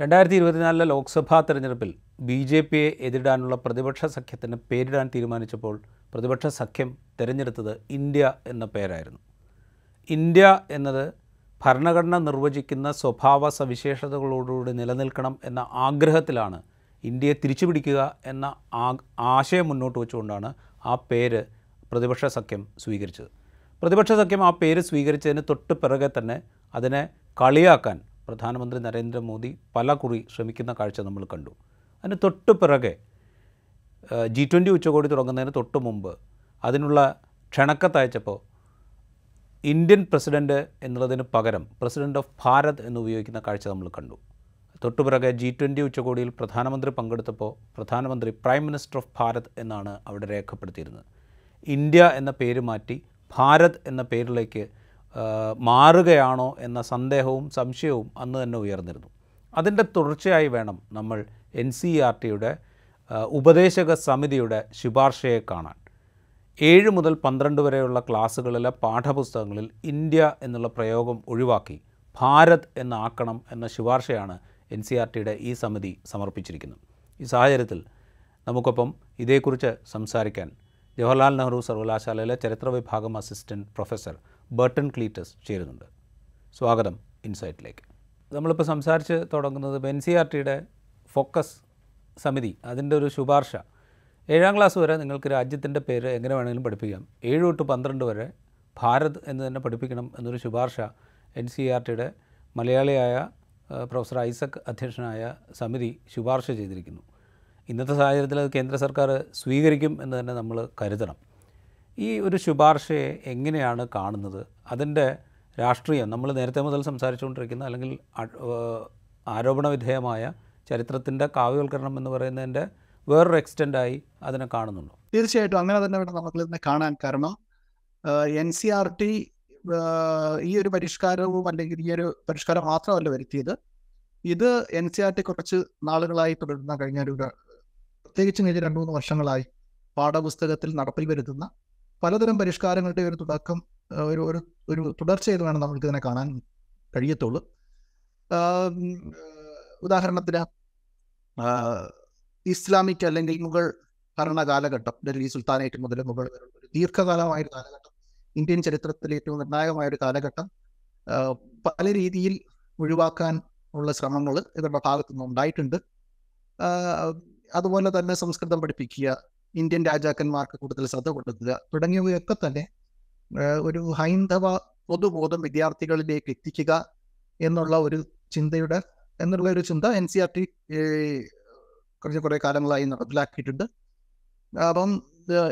രണ്ടായിരത്തി ഇരുപത്തിനാലിലെ ലോക്സഭാ തെരഞ്ഞെടുപ്പിൽ ബി ജെ പിയെ എതിരിടാനുള്ള പ്രതിപക്ഷ സഖ്യത്തിന് പേരിടാൻ തീരുമാനിച്ചപ്പോൾ പ്രതിപക്ഷ സഖ്യം തിരഞ്ഞെടുത്തത് ഇന്ത്യ എന്ന പേരായിരുന്നു. ഇന്ത്യ എന്നത് ഭരണഘടന നിർവചിക്കുന്ന സ്വഭാവ സവിശേഷതകളോടുകൂടി നിലനിൽക്കണം എന്ന ആഗ്രഹത്തിലാണ് ഇന്ത്യയെ തിരിച്ചുപിടിക്കുക എന്ന ആശയം മുന്നോട്ട് വെച്ചുകൊണ്ടാണ് ആ പേര് പ്രതിപക്ഷ സഖ്യം സ്വീകരിച്ചത്. പ്രതിപക്ഷ സഖ്യം ആ പേര് സ്വീകരിച്ചതിന് തൊട്ട് പിറകെ തന്നെ അതിനെ കളിയാക്കാൻ പ്രധാനമന്ത്രി നരേന്ദ്രമോദി പല കുറി ശ്രമിക്കുന്ന കാഴ്ച നമ്മൾ കണ്ടു. അതിന് തൊട്ട് പിറകെ ജി ട്വന്റി ഉച്ചകോടി തുടങ്ങുന്നതിന് തൊട്ട് മുമ്പ് അതിനുള്ള ക്ഷണക്കത്തയച്ചപ്പോൾ ഇന്ത്യൻ പ്രസിഡന്റ് എന്നുള്ളതിന് പകരം പ്രസിഡന്റ് ഓഫ് ഭാരത് എന്ന് ഉപയോഗിക്കുന്ന കാഴ്ച നമ്മൾ കണ്ടു. തൊട്ടുപിറകെ ജി ട്വന്റി ഉച്ചകോടിയിൽ പ്രധാനമന്ത്രി പങ്കെടുത്തപ്പോൾ പ്രധാനമന്ത്രി പ്രൈം മിനിസ്റ്റർ ഓഫ് ഭാരത് എന്നാണ് അവിടെ രേഖപ്പെടുത്തിയിരുന്നത്. ഇന്ത്യ എന്ന പേര് മാറ്റി ഭാരത് എന്ന പേരിലേക്ക് മാറുകയാണോ എന്ന സന്ദേഹവും സംശയവും അന്ന് തന്നെ ഉയർന്നിരുന്നു. അതിന്റെ തുടർച്ചയായി വേണം നമ്മൾ എൻ സി ആർ ടിയുടെ ഉപദേശക സമിതിയുടെ ശുപാർശയെ കാണാൻ. ഏഴ് മുതൽ പന്ത്രണ്ട് വരെയുള്ള ക്ലാസ്സുകളിലെ പാഠപുസ്തകങ്ങളിൽ ഇന്ത്യ എന്നുള്ള പ്രയോഗം ഒഴിവാക്കി ഭാരത് എന്നാക്കണം എന്ന ശുപാർശയാണ് എൻ സി ആർ ടിയുടെ ഈ സമിതി സമർപ്പിച്ചിരിക്കുന്നത്. ഈ സാഹചര്യത്തിൽ നമുക്കൊപ്പം ഇതേക്കുറിച്ച് സംസാരിക്കാൻ ജവഹർലാൽ നെഹ്റു സർവകലാശാലയിലെ ചരിത്ര വിഭാഗം അസിസ്റ്റന്റ് പ്രൊഫസർ ബർട്ടൺ ക്ലീറ്റസ് ചേരുന്നുണ്ട്. സ്വാഗതം ഇൻസൈറ്റിലേക്ക്. നമ്മളിപ്പോൾ സംസാരിച്ച് തുടങ്ങുന്നത് എൻ സി ആർ ടിയുടെ ഫോക്കസ് സമിതി അതിന്റെ ഒരു ശുപാർശ. ഏഴാം ക്ലാസ് വരെ നിങ്ങൾക്ക് രാജ്യത്തിന്റെ പേര് എങ്ങനെ വേണമെങ്കിലും പഠിപ്പിക്കാം. ഏഴ് തൊട്ട് പന്ത്രണ്ട് വരെ ഭാരത് എന്ന് തന്നെ പഠിപ്പിക്കണം എന്നൊരു ശുപാർശ എൻ സി ആർ ടിയുടെ മലയാളിയായ പ്രൊഫസർ ഐസക് അധ്യക്ഷനായ സമിതി ശുപാർശ ചെയ്തിരിക്കുന്നു. ഇന്നത്തെ സാഹചര്യത്തിൽ അത് കേന്ദ്ര സർക്കാർ സ്വീകരിക്കും എന്ന് തന്നെ നമ്മൾ കരുതണം. ഈ ഒരു ശുപാർശയെ എങ്ങനെയാണ് കാണുന്നത്? അതിന്റെ രാഷ്ട്രീയം നമ്മൾ നേരത്തെ മുതൽ സംസാരിച്ചുകൊണ്ടിരിക്കുന്ന അല്ലെങ്കിൽ ആരോപണവിധേയമായ ചരിത്രത്തിന്റെ കാവ്യവൽക്കരണം എന്ന് പറയുന്നതിന്റെ വേറൊരു എക്സ്റ്റെൻഡായി അതിനെ കാണുന്നുണ്ടോ? തീർച്ചയായിട്ടും അങ്ങനെ തന്നെ വേണം നമുക്ക് ഇതിനെ കാണാൻ. കാരണം എൻ സി ആർ ടി ഈ ഒരു പരിഷ്കാരവും അല്ലെങ്കിൽ ഈ ഒരു പരിഷ്കാരം മാത്രമല്ല വരുത്തിയത്. ഇത് എൻ സി ആർ ടി കുറച്ച് നാളുകളായി തുടരുന്ന കഴിഞ്ഞ ഒരു പ്രത്യേകിച്ച് കഴിഞ്ഞ രണ്ടു മൂന്ന് വർഷങ്ങളായി പാഠപുസ്തകത്തിൽ നടപ്പിൽ വരുത്തുന്ന പലതരം പരിഷ്കാരങ്ങളുടെ ഒരു തുടക്കം ഒരു ഒരു ഒരു തുടർച്ചയായിട്ട് വേണം നമ്മൾക്ക് ഇതിനെ കാണാൻ കഴിയത്തുള്ളൂ. ഉദാഹരണത്തിന് ഇസ്ലാമിക് അല്ലെങ്കിൽ മുഗൾ ഭരണ കാലഘട്ടം ഡൽഹി സുൽത്താനേറ്റ് മുതൽ മുഗൾ ഒരു ദീർഘകാലമായ ഒരു കാലഘട്ടം ഇന്ത്യൻ ചരിത്രത്തിലെ ഏറ്റവും നിർണായകമായ ഒരു കാലഘട്ടം പല രീതിയിൽ ഒഴിവാക്കാൻ ഉള്ള ശ്രമങ്ങൾ ഇവരുടെ ഭാഗത്തു നിന്ന് ഉണ്ടായിട്ടുണ്ട് അതുപോലെ തന്നെ സംസ്കൃതം പഠിപ്പിക്കുക ഇന്ത്യൻ രാജാക്കന്മാർക്ക് കൂടുതൽ ശ്രദ്ധ കൊടുക്കുക തുടങ്ങിയവയൊക്കെ തന്നെ ഒരു ഹൈന്ദവ പൊതുബോധം വിദ്യാർത്ഥികളിലേക്ക് എത്തിക്കുക എന്നുള്ള ഒരു ചിന്തയുടെ എന്നുള്ള ഒരു ചിന്ത എൻ സി ആർ ടി കുറച്ച് കുറേ കാലങ്ങളായി നടപ്പിലാക്കിയിട്ടുണ്ട്. അപ്പം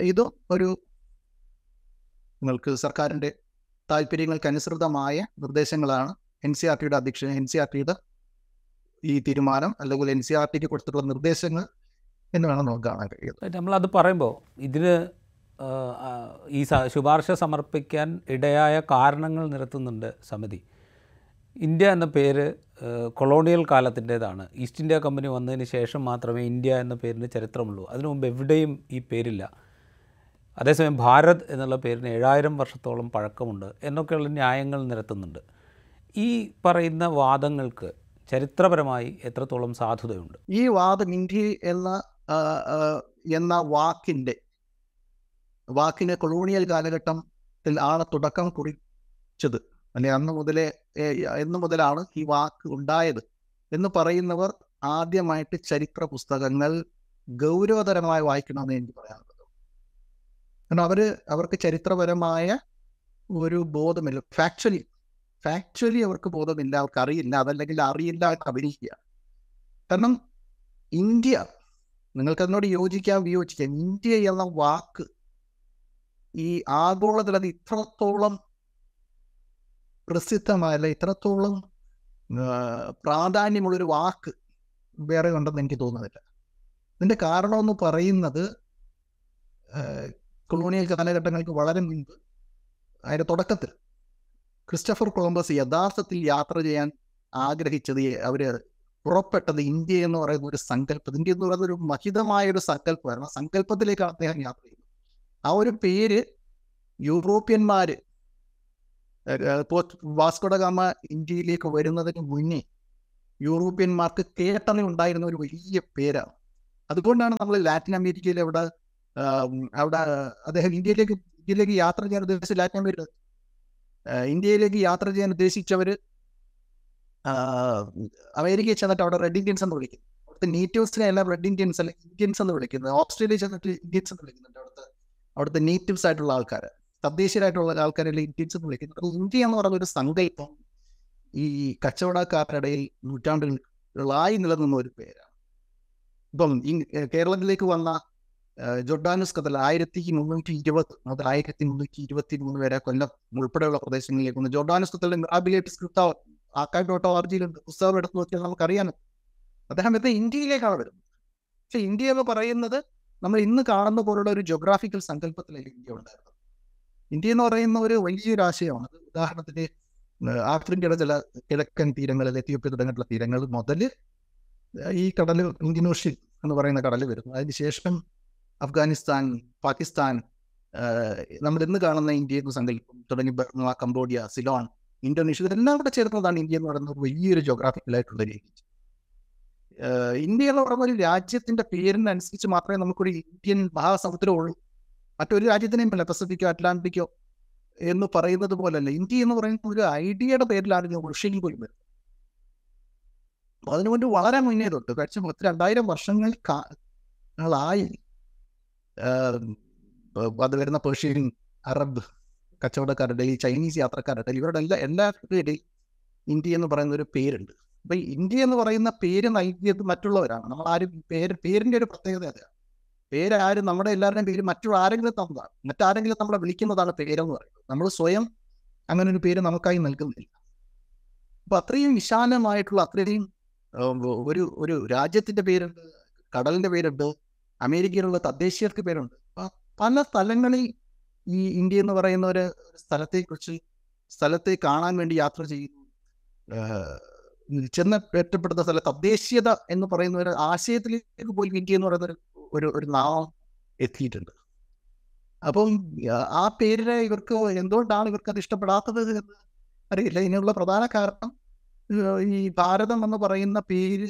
ഇതും ഒരു നിങ്ങൾക്ക് സർക്കാരിന്റെ താല്പര്യങ്ങൾക്കനുസൃതമായ നിർദ്ദേശങ്ങളാണ് എൻ സി ആർ ടിയുടെ അധ്യക്ഷൻ എൻ സി ആർ ടിയുടെ ഈ തീരുമാനം അല്ലെങ്കിൽ എൻ സി ആർ ടിക്ക് കൊടുത്തിട്ടുള്ള നിർദ്ദേശങ്ങൾ എന്ന് വേണം നമുക്ക് കാണാൻ കഴിയുന്നത് നമ്മളത് പറയുമ്പോൾ ഇതിന് ഈ ശുപാർശ സമർപ്പിക്കാൻ ഇടയായ കാരണങ്ങൾ നിരത്തുന്നുണ്ട് സമിതി. ഇന്ത്യ എന്ന പേര് കൊളോണിയൽ കാലത്തിന്റേതാണ്. ഈസ്റ്റ് ഇന്ത്യ കമ്പനി വന്നതിന് ശേഷം മാത്രമേ ഇന്ത്യ എന്ന പേരിന് ചരിത്രമുള്ളൂ. അതിനു മുമ്പ് എവിടെയും ഈ പേരില്ല. അതേസമയം ഭാരത് എന്നുള്ള പേരിന് ഏഴായിരം വർഷത്തോളം പഴക്കമുണ്ട് എന്നൊക്കെയുള്ള ന്യായങ്ങൾ നിരത്തുന്നുണ്ട്. ഈ പറയുന്ന വാദങ്ങൾക്ക് ചരിത്രപരമായി എത്രത്തോളം സാധുതയുണ്ട്? ഈ വാദം ഇന്ത്യ എന്ന എന്ന വാക്കിന്റെ വാക്കിന് കൊളോണിയൽ കാലഘട്ടത്തിൽ ആണ് തുടക്കം കുറിച്ചത്. അല്ലെ അന്ന് മുതലേ എന്ന് മുതലാണ് ഈ വാക്ക് ഉണ്ടായത്. എന്ന് പറയുന്നവർ ആദ്യമായിട്ട് ചരിത്ര പുസ്തകങ്ങൾ ഗൗരവതരമായി വായിക്കണമെന്ന് എനിക്ക് പറയാനുള്ളത്. കാരണം അവർ അവർക്ക് ചരിത്രപരമായ ഒരു ബോധമില്ല. ഫാക്ച്വലി ഫാക്ച്വലി അവർക്ക് ബോധമില്ല. അവർക്ക് അറിയില്ല അതല്ലെങ്കിൽ അറിയില്ല അഭിനയിക്കുക കാരണം ഇന്ത്യ നിങ്ങൾക്ക് അതിനോട് യോജിക്കാം വിയോജിക്കാം. ഇന്ത്യ എന്ന വാക്ക് ഈ ആഗോളതലത്തിൽ ഇത്രത്തോളം പ്രസിദ്ധമായ ഇത്രത്തോളം പ്രാധാന്യമുള്ളൊരു വാക്ക് വേറെ ഉണ്ടെന്ന് എനിക്ക് തോന്നുന്നില്ല. ഇതിന്റെ കാരണമെന്ന് പറയുന്നത് കൊളോണിയൽ കാലഘട്ടങ്ങൾക്ക് വളരെ മുൻപ് അതിന്റെ തുടക്കത്തിൽ ക്രിസ്റ്റഫർ കൊളംബസ് യഥാർത്ഥത്തിൽ യാത്ര ചെയ്യാൻ ആഗ്രഹിച്ചത് ഈ അവർ പുറപ്പെട്ടത് ഇന്ത്യ എന്ന് പറയുന്ന ഒരു സങ്കല്പം ഇന്ത്യ എന്ന് പറയുന്ന ഒരു മഹിതമായ ഒരു സങ്കല്പമായിരുന്നു. ആ സങ്കല്പത്തിലേക്കാണ് അദ്ദേഹം യാത്ര ചെയ്യുന്നത് ആ ഒരു പേര് യൂറോപ്യന്മാര് വാസ്കോഡഗാമ ഇന്ത്യയിലേക്ക് വരുന്നതിന് മുന്നേ യൂറോപ്യന്മാർക്ക് കേട്ടറിൽ ഉണ്ടായിരുന്ന ഒരു വലിയ പേരാണ്. അതുകൊണ്ടാണ് നമ്മൾ ലാറ്റിൻ അമേരിക്കയിൽ അവിടെ അവിടെ അദ്ദേഹം ഇന്ത്യയിലേക്ക് ഇന്ത്യയിലേക്ക് യാത്ര ചെയ്യാൻ ഉദ്ദേശിച്ച ലാറ്റിൻ അമേരിക്ക ഇന്ത്യയിലേക്ക് യാത്ര ചെയ്യാൻ ഉദ്ദേശിച്ചവർ അമേരിക്കയിൽ ചെന്നിട്ട് അവിടെ റെഡ് ഇന്ത്യൻസ് എന്ന് വിളിക്കും. അവിടുത്തെ നേറ്റീവ്സിനെ എല്ലാം റെഡ് ഇന്ത്യൻസ് അല്ലെങ്കിൽ ഇന്ത്യൻസ് എന്ന് വിളിക്കുന്നത് ഓസ്ട്രേലിയ ചെന്നിട്ട് ഇന്ത്യൻസ് എന്ന് വിളിക്കുന്നുണ്ട് അവിടുത്തെ അവിടുത്തെ നേറ്റീവ്സ് ആയിട്ടുള്ള ആൾക്കാർ തദ്ദേശീയരായിട്ടുള്ള ആൾക്കാരെ ഇന്ത്യൻസ് എന്ന് വിളിക്കുന്നത് ഇന്ത്യ എന്ന് പറയുന്ന ഒരു സങ്കല്പം ഈ കച്ചവടക്കാരുടെ ഇടയിൽ നൂറ്റാണ്ടുകളായി നിലനിന്ന ഒരു പേരാണ്. ഇപ്പം കേരളത്തിലേക്ക് വന്ന ജോർഡാനസ് കഥൽ ആയിരത്തി മുന്നൂറ്റി ഇരുപത് മുതൽ ആയിരത്തി മുന്നൂറ്റി ഇരുപത്തി മൂന്ന് വരെ കൊല്ലം ഉൾപ്പെടെയുള്ള പ്രദേശങ്ങളിലേക്ക് വന്നു. ജോർഡാനസ് സ്ക്രിപ്റ്റ് ആക്കായ് ഡോട്ട് ഓർജിയിലുണ്ട് പുസ്തകം എടുത്ത് നോക്കിയാൽ നമുക്കറിയാം. അദ്ദേഹം ഇത് ഇന്ത്യയിലേക്കാണ് വരുന്നത്. പക്ഷെ ഇന്ത്യ എന്ന് പറയുന്നത് നമ്മൾ ഇന്ന് കാണുന്ന പോലുള്ള ഒരു ജോഗ്രാഫിക്കൽ സങ്കല്പത്തിലല്ല ഇന്ത്യ ഉണ്ടായിരുന്നു. ഇന്ത്യ എന്ന് പറയുന്ന ഒരു വലിയൊരു ആശയമാണ്. ഉദാഹരണത്തിന് ആഫ്രിക്കയുടെ ചില കിഴക്കൻ തീരങ്ങളിൽ എത്തിയോപ്യ തുടങ്ങിയിട്ടുള്ള തീരങ്ങൾ മുതൽ ഈ കടൽ ഇന്ത്യൻ ഓഷ്യൻ എന്ന് പറയുന്ന കടൽ വരുന്നു. അതിനുശേഷം അഫ്ഗാനിസ്ഥാൻ പാകിസ്ഥാൻ നമ്മൾ ഇന്ന് കാണുന്ന ഇന്ത്യ എന്ന് സങ്കല്പം തുടങ്ങി ബർമ കംബോഡിയ സിലോൺ ഇന്തോനേഷ്യ ഇതെല്ലാം കൂടെ ചേർന്നതാണ് ഇന്ത്യ എന്ന് പറയുന്നത് വലിയൊരു ജോഗ്രാഫിക്കലായിട്ടുള്ള രീതി. ഇന്ത്യ എന്ന് പറയുന്ന ഒരു രാജ്യത്തിന്റെ പേരിനനുസരിച്ച് മാത്രമേ നമുക്കൊരു ഇന്ത്യൻ മഹാസമുദ്രം ഉള്ളൂ. മറ്റൊരു രാജ്യത്തിനെയും അല്ല പസഫിക്കോ അറ്റ്ലാന്റിക്കോ എന്ന് പറയുന്നത് പോലല്ല. ഇന്ത്യ എന്ന് പറയുന്നത് ഒരു ഐഡിയയുടെ പേരിലാണ് റഷ്യയിൽ പോലും വരുന്നത്. അതിനു മുൻപ് വളരെ മുന്നേ തൊട്ട് കഴിച്ച പത്ത് രണ്ടായിരം വർഷങ്ങൾ ായി അത് വരുന്ന പേർഷ്യൻ അറബ് കച്ചവടക്കാരുടെ ഈ ചൈനീസ് യാത്രക്കാരുടെ ഇവരുടെ എല്ലാ എല്ലാവരുടെ ഇടയിൽ ഇന്ത്യ എന്ന് പറയുന്ന ഒരു പേരുണ്ട്. അപ്പൊ ഇന്ത്യ എന്ന് പറയുന്ന പേര് നൽകിയത് മറ്റുള്ളവരാണ്. നമ്മൾ ആരും പേര് പേരിന്റെ ഒരു പ്രത്യേകത അതാണ് പേര് ആരും നമ്മുടെ എല്ലാവരുടെയും പേര് മറ്റുള്ള ആരെങ്കിലും തന്നതാണ്. മറ്റാരെങ്കിലും നമ്മളെ വിളിക്കുന്നതാണ് പേരെന്ന് പറയുന്നത്. നമ്മൾ സ്വയം അങ്ങനെ ഒരു പേര് നമുക്കായി നൽകുന്നില്ല. അപ്പൊ അത്രയും വിശാലമായിട്ടുള്ള അത്രയും ഒരു ഒരു രാജ്യത്തിന്റെ പേരുണ്ട് കടലിന്റെ പേരുണ്ട് അമേരിക്കയിലുള്ള തദ്ദേശീയർക്ക് പേരുണ്ട്. പല സ്ഥലങ്ങളിൽ ഈ ഇന്ത്യ എന്ന് പറയുന്ന ഒരു സ്ഥലത്തെ കുറിച്ച് സ്ഥലത്തെ കാണാൻ വേണ്ടി യാത്ര ചെയ്യുന്നു. ചെന്ന് ഏറ്റപ്പെടുന്ന സ്ഥല തദ്ദേശീയത എന്ന് പറയുന്ന ഒരു ആശയത്തിലേക്ക് പോലും ഇന്ത്യ എന്ന് പറയുന്ന ഒരു ഒരു നാമം എത്തിയിട്ടുണ്ട്. അപ്പം ആ- പേരിനെ ഇവർക്ക് എന്തുകൊണ്ടാണ് ഇവർക്ക് അത് ഇഷ്ടപ്പെടാത്തത് എന്ന് അറിയില്ല. ഇതിനുള്ള പ്രധാന കാരണം ഈ ഭാരതം എന്ന് പറയുന്ന പേര്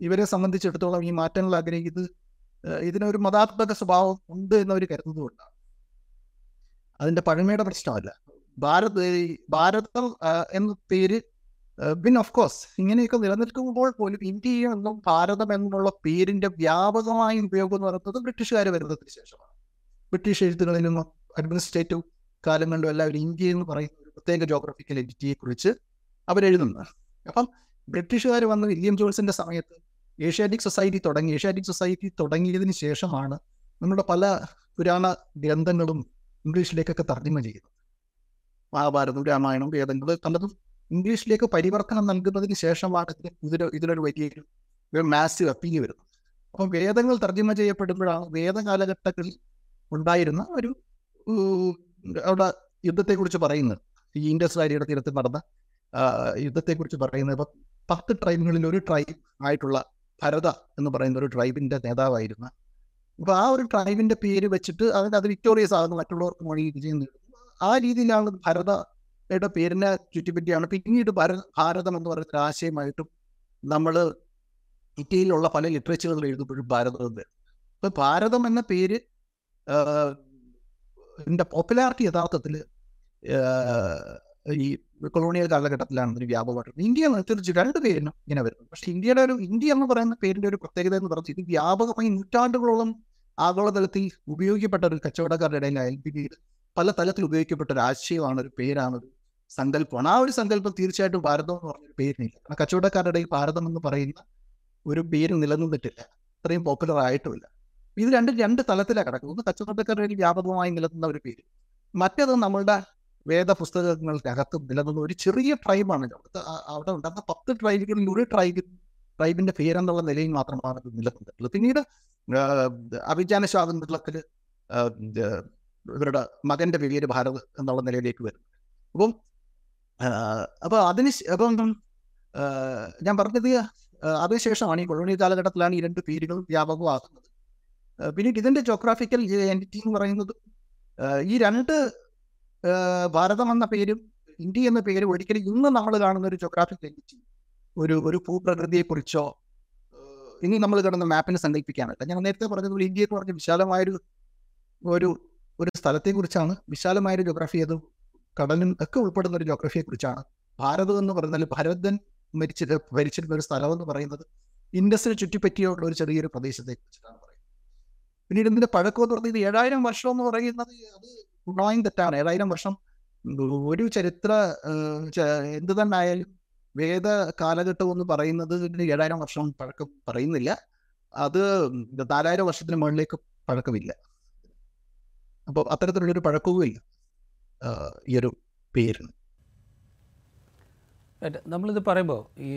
ഇവരെ സംബന്ധിച്ചിടത്തോളം ഈ മാറ്റങ്ങൾ ആഗ്രഹിക്കുന്നത് ഇതിനൊരു മതാത്മക സ്വഭാവം ഉണ്ട് എന്നവർ കരുതുന്നതുകൊണ്ടാണ്. അതിന്റെ പഴമയുടെ പ്രശ്നമല്ല. ഭാരത് ഭാരതം എന്ന പേര് പിന്നെ ഓഫ് കോഴ്സ് ഇങ്ങനെയൊക്കെ നിലനിൽക്കുമ്പോൾ പോലും ഇന്ത്യ എന്നും ഭാരതം എന്നുള്ള പേരിന്റെ വ്യാപകമായ ഉപയോഗം എന്ന് പറയുന്നത് ബ്രിട്ടീഷുകാർ വരുന്നതിന് ശേഷമാണ്. ബ്രിട്ടീഷ് എഴുത്തുകളിലും അഡ്മിനിസ്ട്രേറ്റീവ് കാലങ്ങളിലും എല്ലാവരും ഇന്ത്യ എന്ന് പറയുന്ന ഒരു പ്രത്യേക ജോഗ്രഫിക്കൽ എന്റിറ്റിയെ കുറിച്ച് അവരെഴുതുന്നു. അപ്പം ബ്രിട്ടീഷുകാർ വന്ന് വില്യം ജോൾസിന്റെ സമയത്ത് ഏഷ്യാറ്റിക് സൊസൈറ്റി തുടങ്ങി ഏഷ്യാറ്റിക് സൊസൈറ്റി തുടങ്ങിയതിന് ശേഷമാണ് നമ്മുടെ പല പുരാണ ഗ്രന്ഥങ്ങളും ഇംഗ്ലീഷിലേക്കൊക്കെ തർജമ ചെയ്തു മഹാഭാരതം രാമായണം വേദങ്ങൾ കണ്ടത് ഇംഗ്ലീഷിലേക്ക് പരിവർത്തനം നൽകുന്നതിന് ശേഷമാണ് ഇതിന് ഇതിന് ഇതിനൊരു വലിയ മാസീവ് അപ്പീൽ വരുന്നത്. അപ്പം വേദങ്ങൾ തർജമ ചെയ്യപ്പെടുമ്പോഴാണ് വേദകാലഘട്ടങ്ങളിൽ ഉണ്ടായിരുന്ന ഒരു അവിടെ യുദ്ധത്തെക്കുറിച്ച് പറയുന്നത്. ഈ ഇൻഡസ് വാലിയുടെ തീരത്ത് നടന്ന യുദ്ധത്തെക്കുറിച്ച് പറയുന്നത്. ഇപ്പം പത്ത് ട്രൈബുകളിൽ ഒരു ട്രൈബ് ആയിട്ടുള്ള ഭരത എന്ന് പറയുന്ന ഒരു ട്രൈബിന്റെ നേതാവായിരുന്നു അപ്പൊ ആ ഒരു ട്രൈബിന്റെ പേര് വെച്ചിട്ട് അതിന് അത് വിക്ടോറിയസ് ആകുന്നു മറ്റുള്ളവർക്ക് മൊഴി വിജയം ആ രീതിയിലാണ് ഭരതയുടെ പേരിനെ ചുറ്റിപ്പറ്റിയാണ്. പിന്നീട് ഭര ഭാരതം എന്ന് പറയുന്ന ആശയമായിട്ടും നമ്മൾ ഇറ്റലിയിലുള്ള പല ലിറ്ററേച്ചറുകൾ എഴുതുമ്പോഴും ഭാരതം അപ്പൊ ഭാരതം എന്ന പേര് പോപ്പുലാരിറ്റി യഥാർത്ഥത്തിൽ ഈ കൊളോണിയൽ കാലഘട്ടത്തിലാണ് അതിന് വ്യാപകമായിട്ട് ഇന്ത്യ തീർച്ച രണ്ട് പേരിനും ഇങ്ങനെ വരുന്നത് പക്ഷെ ഇന്ത്യയുടെ ഒരു ഇന്ത്യ എന്ന് പറയുന്ന പേരിന്റെ ഒരു പ്രത്യേകത എന്ന് പറഞ്ഞാൽ ഇത് വ്യാപകമായി നൂറ്റാണ്ടുകളോളം ആഗോളതലത്തിൽ ഉപയോഗിക്കപ്പെട്ട ഒരു കച്ചവടക്കാരുടെ ഇടയിലായാലും പിന്നീട് പല തലത്തിൽ ഉപയോഗിക്കപ്പെട്ട ഒരു ആശയമാണ് ഒരു പേരാണ് ഒരു സങ്കല്പമാണ്. ആ ഒരു സങ്കല്പം തീർച്ചയായിട്ടും ഭാരതം എന്ന് പറഞ്ഞ ഒരു പേരിനില്ല. കാരണം കച്ചവടക്കാരുടെ ഇടയിൽ ഭാരതം എന്ന് പറയുന്ന ഒരു പേര് നിലനിന്നിട്ടില്ല. അത്രയും പോപ്പുലർ ആയിട്ടുമില്ല. ഇത് രണ്ട് രണ്ട് തലത്തിലാണ് കിടക്കുന്നത്. ഒന്ന് കച്ചവടക്കാരുടെ വ്യാപകമായി നിലനിന്ന ഒരു പേര്. മറ്റേത് നമ്മളുടെ വേദപുസ്തകങ്ങൾക്കകത്ത് നിലനിന്ന ഒരു ചെറിയ ട്രൈബാണ് അവിടുത്തെ അവിടെ ഉണ്ടായിരുന്ന പത്ത് ട്രൈബുകളിൽ ഒരു ട്രൈബ് ട്രൈബിന്റെ പേരെന്നുള്ള നിലയിൽ മാത്രമാണ് ഇത് നിലനിന്നിട്ടുള്ളത്. പിന്നീട് അഭിജാന സ്വാതന്ത്ര്യത്തിൽ ഇവരുടെ മകന്റെ പേര് ഭാരത് എന്നുള്ള നിലയിലേക്ക് വരും. അപ്പം അപ്പോൾ അപ്പൊ അതിന് അപ്പം ഞാൻ പറഞ്ഞത് അതിനുശേഷമാണ് ഈ കൊളോണിയൽ കാലഘട്ടത്തിലാണ് ഈ രണ്ട് പേരുകൾ വ്യാപകമാകുന്നത്. പിന്നീട് ഇതിന്റെ ജോഗ്രാഫിക്കൽ എന്റിറ്റി എന്ന് പറയുന്നത് ഈ രണ്ട് ഭാരതം എന്ന പേരും ഇന്ത്യ എന്ന പേരും ഒരിക്കലും ഇന്ന് നമ്മൾ കാണുന്ന ഒരു ജോഗ്രാഫിക് ഡെന്റിറ്റി ഒരു ഒരു ഭൂപ്രകൃതിയെക്കുറിച്ചോ കുറിച്ചോ ഇനി നമ്മൾ കാണുന്ന മാപ്പിനെ സങ്കല്പിക്കാനല്ല ഞാൻ നേരത്തെ പറഞ്ഞതുപോലെ ഇന്ത്യ എന്ന് പറഞ്ഞ വിശാലമായൊരു ഒരു ഒരു സ്ഥലത്തെക്കുറിച്ചാണ്. വിശാലമായൊരു ജോഗ്രഫി അത് കടലും ഒക്കെ ഉൾപ്പെടുന്ന ഒരു ജോഗ്രഫിയെ കുറിച്ചാണ് ഭാരതം എന്ന് പറഞ്ഞാൽ ഭരതൻ മരിച്ച ഭരിച്ചിരുന്ന ഒരു സ്ഥലം എന്ന് പറയുന്നത് ഇൻഡസിനെ ചുറ്റിപ്പറ്റിയുള്ള ഒരു ചെറിയൊരു പ്രദേശത്തെ കുറിച്ചിട്ടാണ് പറയുന്നത്. പിന്നീട് ഇതിന്റെ പഴക്കം എന്ന് പറയുന്നത് ഏഴായിരം വർഷം എന്ന് പറയുന്നത് അത് പൂർണമായും തെറ്റാണ് ഏഴായിരം വർഷം ഒരു ചരിത്ര എന്ത് തന്നെ ആയാലും വേദ കാലഘട്ടം എന്ന് പറയുന്നത് ഏഴായിരം വർഷം പഴക്കം പറയുന്നില്ല. അത് നാലായിരം വർഷത്തിന് മുകളിലേക്ക് പഴക്കമില്ല. അപ്പോൾ അത്തരത്തിലുള്ളൊരു പഴക്കവും ഇല്ല ഈ ഒരു പേരിന്. നമ്മളിത് പറയുമ്പോൾ ഈ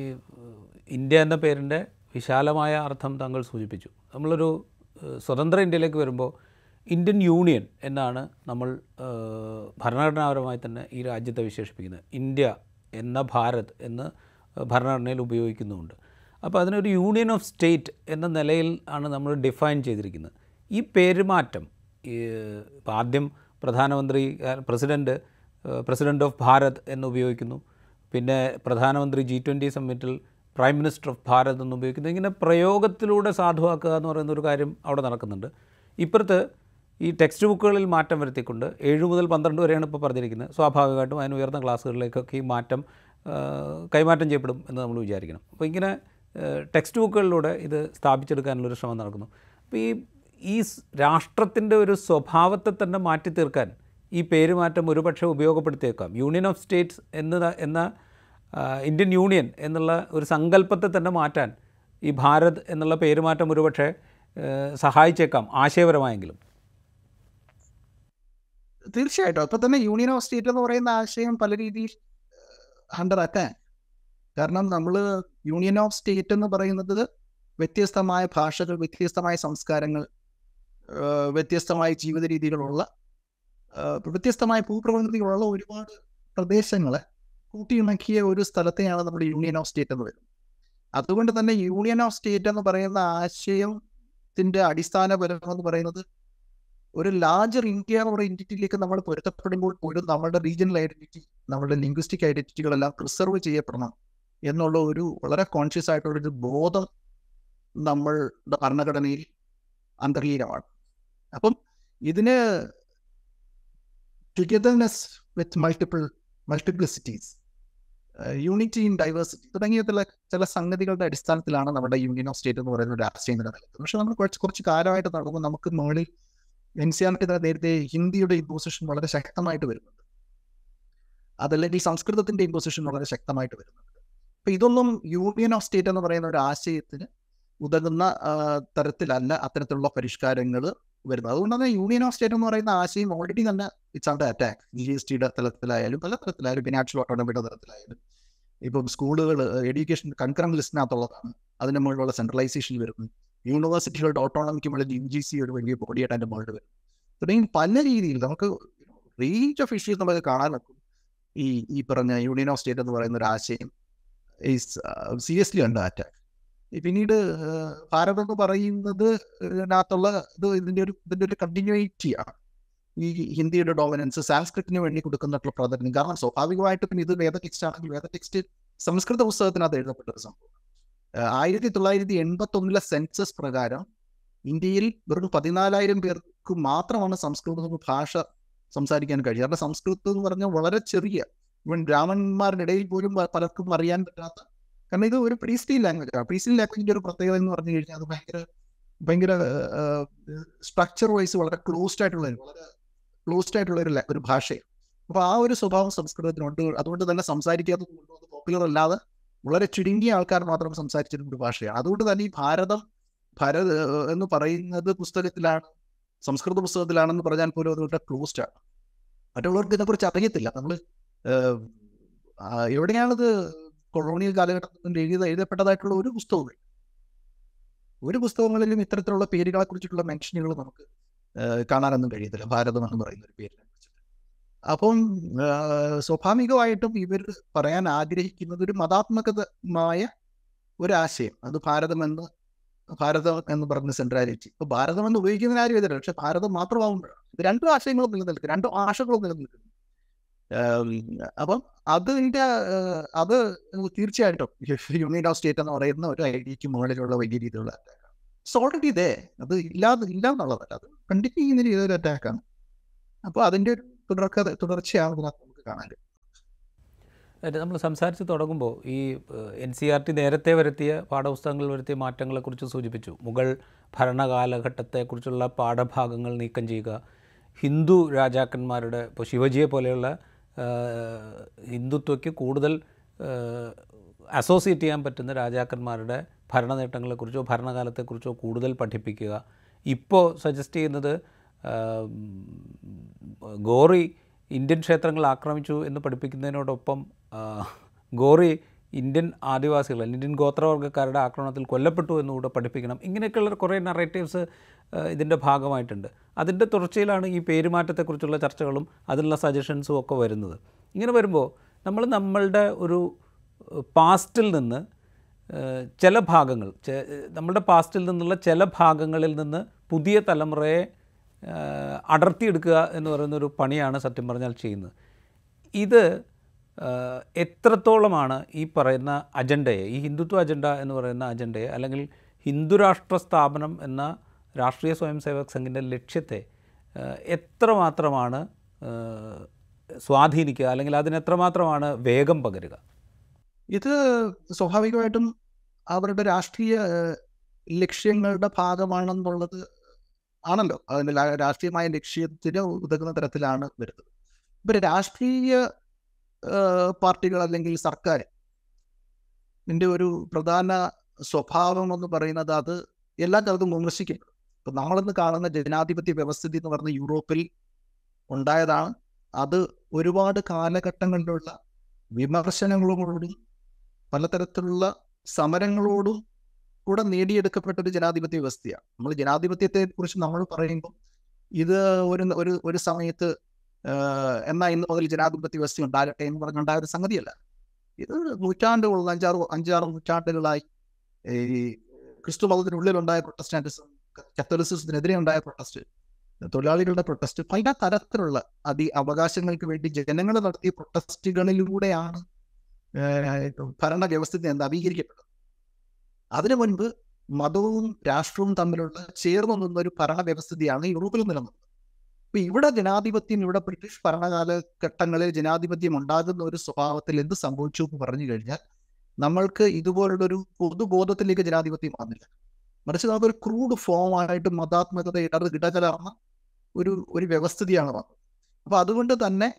ഇന്ത്യ എന്ന പേരിന്റെ വിശാലമായ അർത്ഥം താങ്കൾ സൂചിപ്പിച്ചു. നമ്മളൊരു സ്വതന്ത്ര ഇന്ത്യയിലേക്ക് വരുമ്പോൾ ഇന്ത്യൻ യൂണിയൻ എന്നാണ് നമ്മൾ ഭരണഘടനാപരമായി തന്നെ ഈ രാജ്യത്തെ വിശേഷിപ്പിക്കുന്നത്. ഇന്ത്യ എന്ന ഭാരത് എന്ന് ഭരണഘടനയിൽ ഉപയോഗിക്കുന്നുമുണ്ട്. അപ്പോൾ അതിനൊരു യൂണിയൻ ഓഫ് സ്റ്റേറ്റ് എന്ന നിലയിൽ ആണ് നമ്മൾ ഡിഫൈൻ ചെയ്തിരിക്കുന്നത്. ഈ പേരുമാറ്റം ഇപ്പോൾ ആദ്യം പ്രധാനമന്ത്രി പ്രസിഡന്റ് പ്രസിഡന്റ് ഓഫ് ഭാരത് എന്ന് ഉപയോഗിക്കുന്നു. പിന്നെ പ്രധാനമന്ത്രി ജി ട്വന്റി സമ്മിറ്റിൽ പ്രൈം മിനിസ്റ്റർ ഓഫ് ഭാരത് എന്ന് ഉപയോഗിക്കുന്നു. ഇങ്ങനെ പ്രയോഗത്തിലൂടെ സാധുവാക്കുക എന്ന് പറയുന്ന ഒരു കാര്യം അവിടെ നടക്കുന്നുണ്ട്. ഇപ്പുറത്ത് ഈ ടെക്സ്റ്റ് ബുക്കുകളിൽ മാറ്റം വരുത്തിക്കൊണ്ട് ഏഴ് മുതൽ പന്ത്രണ്ട് വരെയാണ് ഇപ്പോൾ പറഞ്ഞിരിക്കുന്നത്. സ്വാഭാവികമായിട്ടും അതിന് ഉയർന്ന ക്ലാസ്സുകളിലേക്കൊക്കെ ഈ മാറ്റം കൈമാറ്റം ചെയ്യപ്പെടും എന്ന് നമ്മൾ വിചാരിക്കണം. അപ്പോൾ ഇങ്ങനെ ടെക്സ്റ്റ് ബുക്കുകളിലൂടെ ഇത് സ്ഥാപിച്ചെടുക്കാനുള്ളൊരു ശ്രമം നടക്കുന്നു. അപ്പോൾ ഈ ഈ രാഷ്ട്രത്തിന്റെ ഒരു സ്വഭാവത്തെ തന്നെ മാറ്റി തീർക്കാൻ ഈ പേരുമാറ്റം ഒരുപക്ഷെ ഉപയോഗപ്പെടുത്തിയേക്കാം. യൂണിയൻ ഓഫ് സ്റ്റേറ്റ്സ് എന്ന എന്ന ഇന്ത്യൻ യൂണിയൻ എന്നുള്ള ഒരു സങ്കല്പത്തെ തന്നെ മാറ്റാൻ ഈ ഭാരത് എന്നുള്ള പേരുമാറ്റം ഒരുപക്ഷെ സഹായിച്ചേക്കാം ആശയപരമായെങ്കിലും. തീർച്ചയായിട്ടും. അപ്പൊ തന്നെ യൂണിയൻ ഓഫ് സ്റ്റേറ്റ് എന്ന് പറയുന്ന ആശയം പല രീതിയിൽ ഹണ്ടറാക്കാൻ കാരണം നമ്മൾ യൂണിയൻ ഓഫ് സ്റ്റേറ്റ് എന്ന് പറയുന്നത് വ്യത്യസ്തമായ ഭാഷകൾ വ്യത്യസ്തമായ സംസ്കാരങ്ങൾ വ്യത്യസ്തമായ ജീവിത രീതികളുള്ള വ്യത്യസ്തമായ ഭൂപ്രകൃതികളുള്ള ഒരുപാട് പ്രദേശങ്ങളെ കൂട്ടിയിണക്കിയ ഒരു സ്ഥലത്തെയാണ് നമ്മുടെ യൂണിയൻ ഓഫ് സ്റ്റേറ്റ് എന്ന് പറയുന്നത്. അതുകൊണ്ട് തന്നെ യൂണിയൻ ഓഫ് സ്റ്റേറ്റ് എന്ന് പറയുന്ന ആശയത്തിന്റെ അടിസ്ഥാനപരം എന്ന് പറയുന്നത് ഒരു ലാർജർ ഇന്ത്യ എന്ന് നമ്മൾ പൊരുത്തപ്പെടുമ്പോൾ പോലും നമ്മുടെ റീജിയണൽ ഐഡന്റിറ്റി നമ്മുടെ ലിംഗ്വിസ്റ്റിക് ഐഡന്റിറ്റികളെല്ലാം പ്രിസർവ് ചെയ്യപ്പെടണം എന്നുള്ള ഒരു വളരെ കോൺഷ്യസ് ആയിട്ടുള്ള ഒരു ബോധം നമ്മളുടെ ഭരണഘടനയിൽ അന്തർലീനമാണ് അപ്പം ഇതിന് togetherness with multiple multiplicities unity in diversity തുടങ്ങിയ ചില ചില സംഗതികളുടെ അടിസ്ഥാനത്തിലാണ് നമ്മുടെ യൂണിയൻ ഓഫ് സ്റ്റേറ്റ് എന്ന് പറയുന്ന ഒരു രാഷ്ട്രീയം നിലനിൽക്കുന്നത്. പക്ഷെ നമ്മൾ കുറച്ച് കുറച്ച് കാലമായിട്ട് നടക്കുമ്പോൾ നമുക്ക് മുകളിൽ എൻ സി ആർ ടി നേരത്തെ ഹിന്ദിയുടെ ഇമ്പോസിഷൻ വളരെ ശക്തമായിട്ട് വരുന്നുണ്ട്. അതല്ലെങ്കിൽ സംസ്കൃതത്തിന്റെ ഇമ്പോസിഷൻ വളരെ ശക്തമായിട്ട് വരുന്നുണ്ട്. അപ്പൊ ഇതൊന്നും യൂണിയൻ ഓഫ് സ്റ്റേറ്റ് എന്ന് പറയുന്ന ഒരു ആശയത്തിന് ഉതകുന്ന തരത്തിലല്ല അത്തരത്തിലുള്ള പരിഷ്കാരങ്ങൾ വരുന്നത്. അതുകൊണ്ട് തന്നെ യൂണിയൻ ഓഫ് സ്റ്റേറ്റ് എന്ന് പറയുന്ന ആശയം ഓൾറെഡി തന്നെ ഇറ്റ്സ് ആണ്ട് അറ്റാക്ക് ജി എസ് ടിയുടെ തലത്തിലായാലും പല തലത്തിലായാലും ഫിനാൻഷ്യൽ ഓട്ടോണമിയുടെ തരത്തിലായാലും ഇപ്പം സ്കൂളുകൾ എഡ്യൂക്കേഷൻ കൺകറന്റ് ലിസ്റ്റിനകത്തുള്ളതാണ് അതിന് മുകളിലുള്ള സെൻട്രലൈസേഷൻ വരുന്നു. യൂണിവേഴ്സിറ്റികളുടെ ഓട്ടോണമിക്ക് മുകളിൽ യു ജി സി ഒരു വലിയ ബോഡിയായിട്ട് അതിന്റെ മുകളിൽ വരും. തുടങ്ങി പല രീതിയിൽ നമുക്ക് റേഞ്ച് ഓഫ് ഇഷ്യൂസ് നമുക്ക് കാണാൻ പറ്റും. ഈ ഈ പറഞ്ഞ യൂണിയൻ ഓഫ് സ്റ്റേറ്റ് എന്ന് പറയുന്ന ഒരു ആശയം ഈസ് സീരിയസ്ലി ഉണ്ട് അറ്റാക്ക് പിന്നീട് ഏഹ്, ഭാരതം എന്ന് പറയുന്നത് ഇതിനകത്തുള്ള ഇത് ഇതിന്റെ ഒരു ഇതിന്റെ ഒരു കണ്ടിന്യൂറ്റി ആണ്. ഈ ഹിന്ദിയുടെ ഡോമിനൻസ് സാൻസ്ക്രിറ്റിന് വേണ്ടി കൊടുക്കുന്നിട്ടുള്ള പ്രാധാന്യം. കാരണം സ്വാഭാവികമായിട്ട് പിന്നെ ഇത് വേദ ടെക്സ്റ്റ് ആണെങ്കിൽ വേദ ടെക്സ്റ്റ് സംസ്കൃത പുസ്തകത്തിനകത്ത് എഴുതപ്പെട്ട ഒരു സംഭവം. ആയിരത്തി തൊള്ളായിരത്തി എൺപത്തി ഒന്നിലെ സെൻസസ് പ്രകാരം ഇന്ത്യയിൽ വെറും പതിനാലായിരം പേർക്ക് മാത്രമാണ് സംസ്കൃത ഭാഷ സംസാരിക്കാൻ കഴിയുക. കാരണം സംസ്കൃതം എന്ന് പറഞ്ഞാൽ വളരെ ചെറിയ ഇവൻ ബ്രാഹ്മണന്മാരുടെ ഇടയിൽ പോലും പലർക്കും അറിയാൻ പറ്റാത്ത കാരണം ഇത് ഒരു പ്രീസ്റ്റീ ലാംഗ്വേജ് ആണ് പ്രീസ്റ്റി ലാംഗ്വേജിന്റെ ഒരു പ്രത്യേകത എന്ന് പറഞ്ഞു കഴിഞ്ഞാൽ അത് ഭയങ്കര ഭയങ്കര സ്ട്രക്ചർ വൈസ് വളരെ ക്ലോസ്ഡ് ആയിട്ടുള്ള വളരെ ക്ലോസ്ഡ് ആയിട്ടുള്ള ഒരു ഒരു ഭാഷയാണ്. അപ്പൊ ആ ഒരു സ്വഭാവം സംസ്കൃതത്തിനുണ്ട്. അതുകൊണ്ട് തന്നെ സംസാരിക്കാത്തത് കൊണ്ടും അത് പോപ്പുലർ അല്ലാതെ വളരെ ചുരുങ്ങിയ ആൾക്കാർ മാത്രം സംസാരിച്ചിരുന്ന ഒരു ഭാഷയാണ്. അതുകൊണ്ട് തന്നെ ഈ ഭാരതം ഭരത് എന്ന് പറയുന്നത് പുസ്തകത്തിലാണ് സംസ്കൃത പുസ്തകത്തിലാണെന്ന് പറഞ്ഞാൽ പോലും അതുകൊണ്ട് ക്ലോസ്ഡ് ആണ്. മറ്റുള്ളവർക്ക് ഇതിനെക്കുറിച്ച് അറിയത്തില്ല. നമ്മൾ എവിടെയാണിത് കൊളോണിയൽ കാലഘട്ടത്തിൽ എഴുതി എഴുതപ്പെട്ടതായിട്ടുള്ള ഒരു പുസ്തകവും ഒരു പുസ്തകങ്ങളിലും ഇത്തരത്തിലുള്ള പേരുകളെ കുറിച്ചിട്ടുള്ള മെൻഷനുകൾ നമുക്ക് കാണാനൊന്നും കഴിയത്തില്ല. ഭാരതം എന്ന് പറയുന്ന ഒരു കുറിച്ചിട്ട് അപ്പം സ്വാഭാവികമായിട്ടും ഇവർ പറയാൻ ആഗ്രഹിക്കുന്നത് ഒരു മതാത്മകമായ ഒരാശയം. അത് ഭാരതം എന്ന് ഭാരതം എന്ന് പറഞ്ഞ സെൻട്രാലിറ്റി ഇപ്പൊ ഭാരതം എന്ന് ഉപയോഗിക്കുന്നതിന് ആരും എതിരല്ല. പക്ഷെ ഭാരതം മാത്രമാകുമ്പോഴാണ് ഇത് രണ്ടു ആശയങ്ങളും നിലനിൽക്കും. രണ്ടു ആശകളും നിലനിൽക്കുന്നു അപ്പം അതിന്റെ അത് തീർച്ചയായിട്ടും യൂണിയൻ ഓഫ് സ്റ്റേറ്റ് എന്ന് പറയുന്ന ഒരു ഐഡിയക്ക് മുകളിലുള്ള വലിയ രീതിയിലുള്ള അറ്റാക്കാണ് സോൾഡി ഇതേ അത് ഇല്ലാതെ ഇല്ല എന്നുള്ളതല്ല അത് കണ്ടിന്യൂ ചെയ്യുന്ന രീതിയിലൊരു അറ്റാക്കാണ് അപ്പോൾ അതിന്റെ ഒരു തുടർക്ക തുടർച്ചയാണ് ഇതിനകത്ത് നമുക്ക് കാണാൻ കഴിയും. നമ്മൾ സംസാരിച്ച് തുടങ്ങുമ്പോൾ ഈ എൻ സി ആർ ടി നേരത്തെ വരുത്തിയ പാഠപുസ്തകങ്ങളിൽ വരുത്തിയ മാറ്റങ്ങളെക്കുറിച്ച് സൂചിപ്പിച്ചു. മുഗൾ ഭരണകാലഘട്ടത്തെക്കുറിച്ചുള്ള പാഠഭാഗങ്ങൾ നീക്കം ചെയ്യുക. ഹിന്ദു രാജാക്കന്മാരുടെ ഇപ്പോൾ ശിവജിയെ പോലെയുള്ള ഹിന്ദുത്വയ്ക്ക് കൂടുതൽ അസോസിയേറ്റ് ചെയ്യാൻ പറ്റുന്ന രാജാക്കന്മാരുടെ ഭരണ നേട്ടങ്ങളെക്കുറിച്ചോ ഭരണകാലത്തെക്കുറിച്ചോ കൂടുതൽ പഠിപ്പിക്കുക. ഇപ്പോൾ സജസ്റ്റ് ചെയ്യുന്നത് ഗോറി ഇന്ത്യൻ ക്ഷേത്രങ്ങൾ ആക്രമിച്ചു എന്ന് പഠിപ്പിക്കുന്നതിനോടൊപ്പം ഗോറി ഇന്ത്യൻ ആദിവാസികൾ ഇന്ത്യൻ ഗോത്രവർഗക്കാരുടെ ആക്രമണത്തിൽ കൊല്ലപ്പെട്ടു എന്നുകൂടെ പഠിപ്പിക്കണം. ഇങ്ങനെയൊക്കെയുള്ള കുറേ നറേറ്റീവ്സ് ഇതിന്റെ ഭാഗമായിട്ടുണ്ട്. അതിന്റെ തുടർച്ചയിലാണ് ഈ പേരുമാറ്റത്തെക്കുറിച്ചുള്ള ചർച്ചകളും അതിനുള്ള സജഷൻസും ഒക്കെ വരുന്നത്. ഇങ്ങനെ വരുമ്പോൾ നമ്മൾ നമ്മളുടെ ഒരു പാസ്റ്റിൽ നിന്ന് ചില ഭാഗങ്ങൾ നമ്മളുടെ പാസ്റ്റിൽ നിന്നുള്ള ചില ഭാഗങ്ങളിൽ നിന്ന് പുതിയ തലമുറയെ അടർത്തിയെടുക്കുക എന്ന് പറയുന്ന ഒരു പണിയാണ് സത്യം പറഞ്ഞാൽ ചെയ്യുന്നത്. ഇത് എത്രത്തോളമാണ് ഈ പറയുന്ന അജണ്ടയെ ഈ ഹിന്ദുത്വ അജണ്ട എന്ന് പറയുന്ന അജണ്ടയെ അല്ലെങ്കിൽ ഹിന്ദുരാഷ്ട്ര സ്ഥാപനം എന്ന രാഷ്ട്രീയ സ്വയം സേവക് സംഘിന്റെ ലക്ഷ്യത്തെ എത്രമാത്രമാണ് സ്വാധീനിക്കുക അല്ലെങ്കിൽ അതിനെത്രമാത്രമാണ് വേഗം പകരുക? ഇത് സ്വാഭാവികമായിട്ടും അവരുടെ രാഷ്ട്രീയ ലക്ഷ്യങ്ങളുടെ ഭാഗമാണെന്നുള്ളത് ആണല്ലോ. അതിന്റെ രാഷ്ട്രീയമായ ലക്ഷ്യത്തിന് ഉതകുന്ന തരത്തിലാണ് വരുന്നത്. ഇപ്പം രാഷ്ട്രീയ പാർട്ടികൾ അല്ലെങ്കിൽ സർക്കാർ ഇതിന്റെ ഒരു പ്രധാന സ്വഭാവം എന്ന് പറയുന്നത് അത് എല്ലാ കാലത്തും വിമർശിക്കപ്പെടും ഇപ്പം നമ്മളിന്ന് കാണുന്ന ജനാധിപത്യ വ്യവസ്ഥിതി എന്ന് പറഞ്ഞ യൂറോപ്പിൽ ഉണ്ടായതാണ്. അത് ഒരുപാട് കാലഘട്ടങ്ങളിലുള്ള വിമർശനങ്ങളോടും പലതരത്തിലുള്ള സമരങ്ങളോടും കൂടെ നേടിയെടുക്കപ്പെട്ട ഒരു ജനാധിപത്യ വ്യവസ്ഥയാണ് നമ്മൾ ജനാധിപത്യത്തെ കുറിച്ച് നമ്മൾ പറയുമ്പോൾ ഇത് ഒരു ഒരു ഒരു സമയത്ത് എന്നാ ഇന്ന് മുതൽ ജനാധിപത്യ വ്യവസ്ഥ ഉണ്ടാകട്ടെ എന്ന് പറഞ്ഞുണ്ടായ ഒരു സംഗതിയല്ല. ഇത് നൂറ്റാണ്ടുകൾ അഞ്ചാറ് അഞ്ചാറ് നൂറ്റാണ്ടുകളായി ഈ ക്രിസ്തു മതത്തിനുള്ളിലുണ്ടായ പ്രൊട്ടസ്റ്റാന്റിസം കത്തോലിസിസത്തിനെതിരെ ഉണ്ടായ പ്രൊട്ടസ്റ്റ് തൊഴിലാളികളുടെ പ്രൊട്ടസ്റ്റ് പല തരത്തിലുള്ള അതി അവകാശങ്ങൾക്ക് വേണ്ടി ജനങ്ങൾ നടത്തിയ പ്രൊട്ടസ്റ്റുകളിലൂടെയാണ് ഭരണ വ്യവസ്ഥ നവീകരിക്കപ്പെട്ടത് അതിനു മുൻപ് മതവും രാഷ്ട്രവും തമ്മിലുള്ള ചേർന്നു നിന്ന ഒരു ഭരണ വ്യവസ്ഥിതിയാണ് യൂറോപ്പിൽ നിലനിന്നത്. അപ്പൊ ഇവിടെ ജനാധിപത്യം ഇവിടെ ബ്രിട്ടീഷ് ഭരണകാലഘട്ടങ്ങളിൽ ജനാധിപത്യം ഉണ്ടാകുന്ന ഒരു സ്വഭാവത്തിൽ എന്ത് സംഭവിച്ചു എന്ന് പറഞ്ഞു കഴിഞ്ഞാൽ നമ്മൾക്ക് ഇതുപോലുള്ളൊരു പൊതുബോധത്തിലേക്ക് ജനാധിപത്യം വന്നില്ല. മറിച്ച് നമുക്കൊരു ക്രൂഡ് ഫോം ആയിട്ട് മതാത്മകത ഇടത് ഇടകലർന്ന ഒരു ഒരു വ്യവസ്ഥിതിയാണ് വന്നത്. അപ്പൊ അതുകൊണ്ട് തന്നെ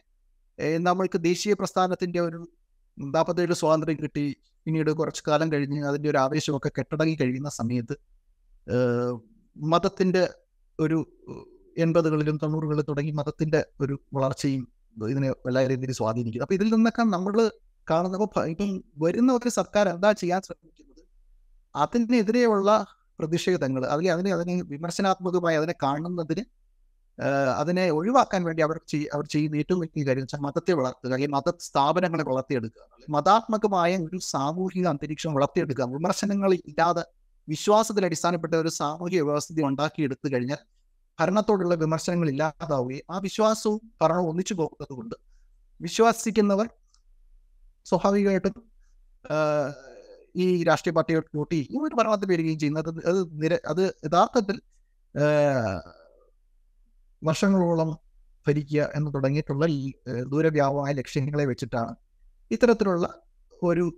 നമ്മൾക്ക് ദേശീയ പ്രസ്ഥാനത്തിന്റെ ഒരു നാൽപ്പത്തേഴ് സ്വാതന്ത്ര്യം കിട്ടി പിന്നീട് കുറച്ചു കാലം കഴിഞ്ഞ് അതിന്റെ ഒരു ആവേശമൊക്കെ കെട്ടടങ്ങി കഴിയുന്ന സമയത്ത് മതത്തിന്റെ ഒരു എൺപതുകളിലും തൊണ്ണൂറുകളിലും തുടങ്ങി മതത്തിന്റെ ഒരു വളർച്ചയും ഇതിനെ വളരെ രീതിയിൽ സ്വാധീനിക്കും അപ്പം ഇതിൽ നിന്നൊക്കെ നമ്മൾ കാണുന്നപ്പോൾ ഇപ്പം വരുന്ന ഒരു സർക്കാർ എന്താ ചെയ്യാൻ ശ്രമിക്കുന്നത്? അതിനെതിരെയുള്ള പ്രതിഷേധങ്ങൾ അതിൽ അതിനെ അതിനെ വിമർശനാത്മകമായി അതിനെ കാണുന്നതിന് അതിനെ ഒഴിവാക്കാൻ വേണ്ടി അവർ അവർ ചെയ്യുന്ന ഏറ്റവും വലിയ കാര്യം വെച്ചാൽ മതത്തെ വളർത്തുക ഈ മത സ്ഥാപനങ്ങളെ വളർത്തിയെടുക്കുക. മതാത്മകമായ ഒരു സാമൂഹിക അന്തരീക്ഷം വളർത്തിയെടുക്കുക. വിമർശനങ്ങൾ ഇല്ലാതെ വിശ്വാസത്തിൽ അടിസ്ഥാനപ്പെട്ട ഒരു സാമൂഹിക വ്യവസ്ഥിതി ഉണ്ടാക്കിയെടുത്തു കഴിഞ്ഞാൽ ഭരണത്തോടുള്ള വിമർശനങ്ങൾ ഇല്ലാതാവുകയും ആ വിശ്വാസവും ഭരണവും ഒന്നിച്ചു പോകുന്നത് കൊണ്ട് വിശ്വസിക്കുന്നവർ സ്വാഭാവികമായിട്ടും ഈ രാഷ്ട്രീയ പാർട്ടികൾ വോട്ട് ചെയ്യും ഒരു ഭരണത്തിൽ വരികയും ചെയ്യുന്നത് അത് അത് യഥാർത്ഥത്തിൽ വർഷങ്ങളോളം ഭരിക്കുക എന്ന് തുടങ്ങിയിട്ടുള്ള ദൂരവ്യാപമായ ലക്ഷ്യങ്ങളെ വെച്ചിട്ടാണ് ഇത്തരത്തിലുള്ള ഒരു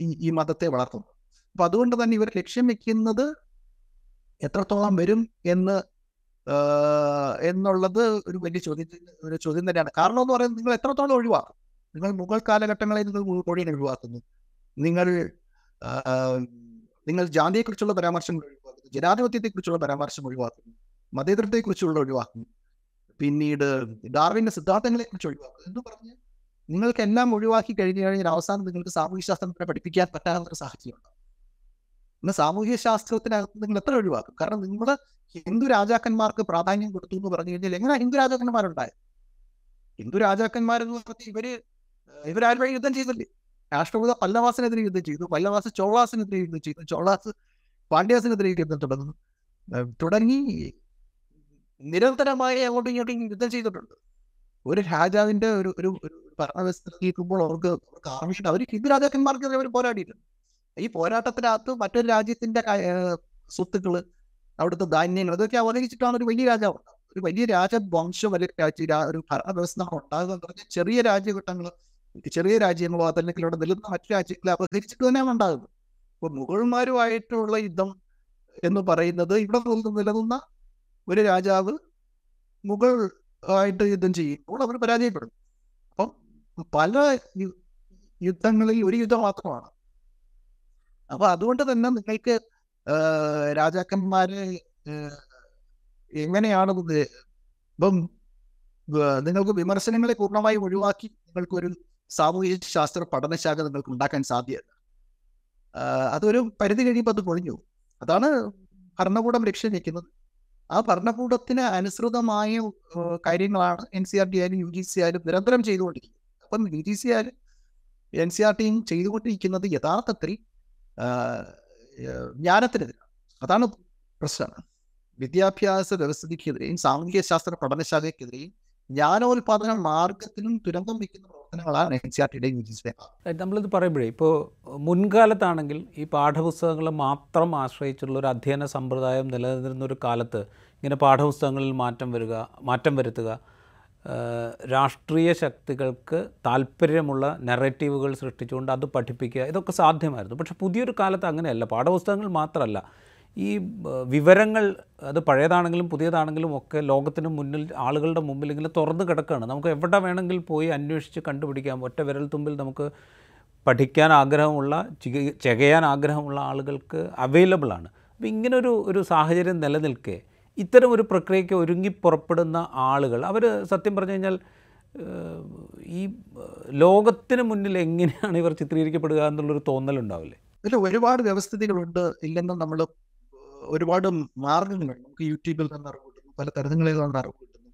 ഈ മതത്തെ വളർത്തുന്നത്. അപ്പൊ അതുകൊണ്ട് തന്നെ ഇവർ ലക്ഷ്യം വെക്കുന്നത് എത്രത്തോളം വരും എന്ന് എന്നുള്ളത് ഒരു വലിയ ചോദ്യത്തിന് ഒരു ചോദ്യം തന്നെയാണ്. കാരണം എന്ന് പറയുന്നത് നിങ്ങൾ എത്രത്തോളം ഒഴിവാക്കും? നിങ്ങൾ മുഗൾ കാലഘട്ടങ്ങളിൽ നിങ്ങൾ മൊഴിയെ ഒഴിവാക്കുന്നു. നിങ്ങൾ നിങ്ങൾ ജാതിയെക്കുറിച്ചുള്ള പരാമർശങ്ങൾ ഒഴിവാക്കുന്നു. ജനാധിപത്യത്തെക്കുറിച്ചുള്ള പരാമർശം ഒഴിവാക്കുന്നു. മതേതരത്തെക്കുറിച്ചുള്ള ഒഴിവാക്കുന്നു പിന്നീട് ഡാർവിന്റെ സിദ്ധാന്തങ്ങളെ കുറിച്ച് ഒഴിവാക്കുന്നു എന്ന് പറഞ്ഞ്? നിങ്ങൾക്ക് എല്ലാം ഒഴിവാക്കി കഴിഞ്ഞു കഴിഞ്ഞാൽ അവസാനം നിങ്ങൾക്ക് സാമൂഹ്യ ശാസ്ത്രത്തിനെ പഠിപ്പിക്കാൻ പറ്റാത്ത ഒരു സാഹചര്യം ഉണ്ടാവും. ഇന്ന് സാമൂഹ്യ ശാസ്ത്രത്തിനകത്ത് നിങ്ങൾ എത്ര ഒഴിവാക്കും? കാരണം നിങ്ങൾ ഹിന്ദു രാജാക്കന്മാർക്ക് പ്രാധാന്യം കൊടുത്തു എന്ന് പറഞ്ഞു കഴിഞ്ഞാൽ എങ്ങനെ ഹിന്ദു രാജാക്കന്മാരുണ്ടായത് ഹിന്ദു രാജാക്കന്മാരെന്ന് പറഞ്ഞാൽ ഇവർ ഇവരാരും വഴി യുദ്ധം ചെയ്തില്ലേ? രാഷ്ട്രപത പല്ലവാസിനെതിരെ യുദ്ധം ചെയ്തു പല്ലവാസ് ചോളാസിനെതിരെ യുദ്ധം ചെയ്തു ചോളാസ് പാണ്ഡ്യാസിനെതിരെ യുദ്ധം തുടങ്ങുന്നു. ഏഹ് തുടങ്ങി നിരന്തരമായി അങ്ങോട്ടും ഇങ്ങോട്ടും യുദ്ധം ചെയ്തിട്ടുണ്ട്. ഒരു രാജാവിന്റെ ഒരു ഒരു ഭരണവ്യവസ്ഥ നിൽക്കുമ്പോൾ അവർക്ക് അവർക്ക് ആവശ്യം അവർ ഹിന്ദു രാജാക്കന്മാർക്ക് അവർ പോരാടിയിട്ടുണ്ട്. ഈ പോരാട്ടത്തിനകത്ത് മറ്റൊരു രാജ്യത്തിന്റെ സ്വത്തുക്കൾ അവിടുത്തെ ധാന്യങ്ങൾ അതൊക്കെ അവതരിച്ചിട്ടാണ് ഒരു വലിയ രാജാവ് ഒരു വലിയ രാജവംശം അല്ലെങ്കിൽ രാജ്യ ഒരു ഭരണവ്യവസ്ഥ ഉണ്ടാകുക എന്ന് പറഞ്ഞാൽ ചെറിയ രാജ്യഘട്ടങ്ങൾ ചെറിയ രാജ്യങ്ങളോ അതല്ലെങ്കിൽ അവിടെ നിൽക്കുന്ന മറ്റു രാജ്യങ്ങളെ അപഹരിച്ചിട്ട് തന്നെയാണ് ഉണ്ടാകുന്നത്. അപ്പൊ മുഗൾമാരുമായിട്ടുള്ള യുദ്ധം എന്ന് പറയുന്നത് ഇവിടെ നിലനിന്ന ഒരു രാജാവ് മുഗൾ ആയിട്ട് യുദ്ധം അപ്പോൾ അവർ പരാജയപ്പെടും. അപ്പം പല യുദ്ധങ്ങളിൽ ഒരു യുദ്ധം മാത്രമാണ്. അപ്പൊ അതുകൊണ്ട് തന്നെ നിങ്ങൾക്ക് രാജാക്കന്മാരെ എങ്ങനെയാണ് ഇപ്പം നിങ്ങൾക്ക് വിമർശനങ്ങളെ പൂർണമായി ഒഴിവാക്കി നിങ്ങൾക്ക് ഒരു സാമൂഹിക ശാസ്ത്ര പഠനശാഖ നിങ്ങൾക്ക് ഉണ്ടാക്കാൻ സാധ്യത അതൊരു പരിധി കഴിയുമ്പോൾ അത് പൊളിഞ്ഞു അതാണ് ഭരണകൂടം ലക്ഷ്യം വെക്കുന്നത്. ആ ഭരണകൂടത്തിന് അനുസൃതമായ കാര്യങ്ങളാണ് എൻ സി ആർ ടി ആയാലും യു ജി സി ആയാലും നിരന്തരം ചെയ്തുകൊണ്ടിരിക്കുന്നത്. അപ്പം യു ജി സി ആയാലും എൻ സി ആർ ടിയും ചെയ്തുകൊണ്ടിരിക്കുന്നത് യഥാർത്ഥത്തിൽ ജ്ഞാനത്തിനെതിരാണ്. അതാണ് പ്രശ്നം. വിദ്യാഭ്യാസ വ്യവസ്ഥയ്ക്കെതിരെയും സാമൂഹ്യ ശാസ്ത്ര പഠനശാലയ്ക്കെതിരെയും ജ്ഞാനോൽപാദന മാർഗത്തിനും തുരങ്കം വയ്ക്കുന്ന പ്രവർത്തനങ്ങളാണ് എൻ സി ആർ ടിയുടെ യു ജി സി നമ്മളിത് പറയുമ്പോഴേ ഇപ്പോൾ മുൻകാലത്താണെങ്കിൽ ഈ പാഠപുസ്തകങ്ങൾ മാത്രം ആശ്രയിച്ചുള്ള ഒരു അധ്യയന സമ്പ്രദായം നിലനിന്നിരുന്ന ഒരു കാലത്ത് ഇങ്ങനെ പാഠപുസ്തകങ്ങളിൽ മാറ്റം വരിക മാറ്റം വരുത്തുക രാഷ്ട്രീയ ശക്തികൾക്ക് താല്പര്യമുള്ള നെറേറ്റീവുകൾ സൃഷ്ടിച്ചുകൊണ്ട് അത് പഠിപ്പിക്കുക ഇതൊക്കെ സാധ്യമായിരുന്നു. പക്ഷേ പുതിയൊരു കാലത്ത് അങ്ങനെയല്ല. പാഠപുസ്തകങ്ങൾ മാത്രമല്ല. ഈ വിവരങ്ങൾ അത് പഴയതാണെങ്കിലും പുതിയതാണെങ്കിലും ഒക്കെ ലോകത്തിന് മുന്നിൽ ആളുകളുടെ മുമ്പിൽ ഇങ്ങനെ തുറന്ന് കിടക്കുകയാണ്. നമുക്ക് എവിടെ വേണമെങ്കിൽ പോയി അന്വേഷിച്ച് കണ്ടുപിടിക്കാം. ഒറ്റ വിരൽ തുമ്പിൽ നമുക്ക് പഠിക്കാൻ ആഗ്രഹമുള്ള ചിക- ചകയാൻ ആഗ്രഹമുള്ള ആളുകൾക്ക് അവൈലബിളാണ് അപ്പോൾ ഇങ്ങനൊരു ഒരു സാഹചര്യം നിലനിൽക്കെ ഇത്തരം ഒരു പ്രക്രിയയ്ക്ക് ഒരുങ്ങി പുറപ്പെടുന്ന ആളുകൾ അവർ സത്യം പറഞ്ഞു കഴിഞ്ഞാൽ ഈ ലോകത്തിന് മുന്നിൽ എങ്ങനെയാണ് ഇവർ ചിത്രീകരിക്കപ്പെടുക എന്നുള്ളൊരു തോന്നലുണ്ടാവില്ലേ? ഇതിൽ ഒരുപാട് വ്യവസ്ഥിതികളുണ്ട് ഇല്ലെന്നും നമ്മൾ ഒരുപാട് മാർഗങ്ങൾ നമുക്ക് യൂട്യൂബിൽ നിന്ന് അറിവ് കിട്ടുന്നു പല തരങ്ങളിൽ നിന്ന് അറിവ് കിട്ടുന്നു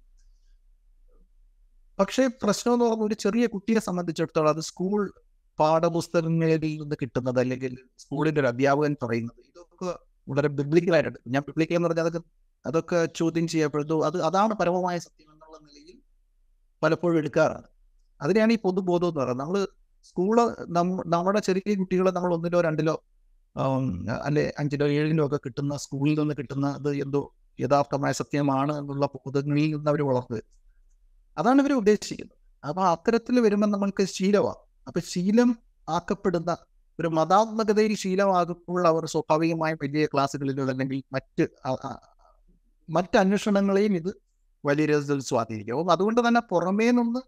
പക്ഷേ പ്രശ്നം എന്ന് പറഞ്ഞാൽ ഒരു ചെറിയ കുട്ടിയെ സംബന്ധിച്ചിടത്തോളം അത് സ്കൂൾ പാഠപുസ്തകങ്ങളിൽ നിന്ന് കിട്ടുന്നത് അല്ലെങ്കിൽ സ്കൂളിന്റെ ഒരു അധ്യാപകൻ പറയുന്നത് ഇതൊക്കെ വളരെ ബിബ്ലിക്കലായിട്ടുണ്ട് ഞാൻ ബിബ്ലിക്കൽ എന്ന് പറഞ്ഞാൽ അതൊക്കെ അതൊക്കെ ചോദ്യം ചെയ്യപ്പെടുന്നു. അത് അതാണ് പരമമായ സത്യം എന്നുള്ള നിലയിൽ പലപ്പോഴും എടുക്കാറാണ്. അതിനെയാണ് ഈ പൊതുബോധം എന്ന് പറയുന്നത്. നമ്മൾ സ്കൂൾ നമ്മ- നമ്മുടെ ചെറിയ കുട്ടികളെ നമ്മൾ ഒന്നിലോ രണ്ടിലോ അല്ലെ അഞ്ചിലോ ഏഴിലോ ഒക്കെ കിട്ടുന്ന സ്കൂളിൽ നിന്ന് കിട്ടുന്ന അത് എന്തോ യഥാർത്ഥമായ സത്യമാണ് എന്നുള്ള ബോധങ്ങളിൽ നിന്ന് അവർ വരുന്നത്. അതാണ് ഇവർ ഉദ്ദേശിക്കുന്നത്. അപ്പൊ അത്തരത്തിൽ വരുമ്പോൾ നമ്മൾക്ക് ശീലമാണ് അപ്പൊ ശീലം ആക്കപ്പെടുന്ന ഒരു മതാത്മകതയിൽ ശീലമാകുമ്പോൾ അവർ സ്വാഭാവികമായും വലിയ ക്ലാസ്സുകളിലോ അല്ലെങ്കിൽ മറ്റ് മറ്റ് അന്വേഷണങ്ങളെയും ഇത് വലിയ രസത്തിൽ സ്വാധീനിക്കും. അതുകൊണ്ട് തന്നെ പുറമേ നിന്ന്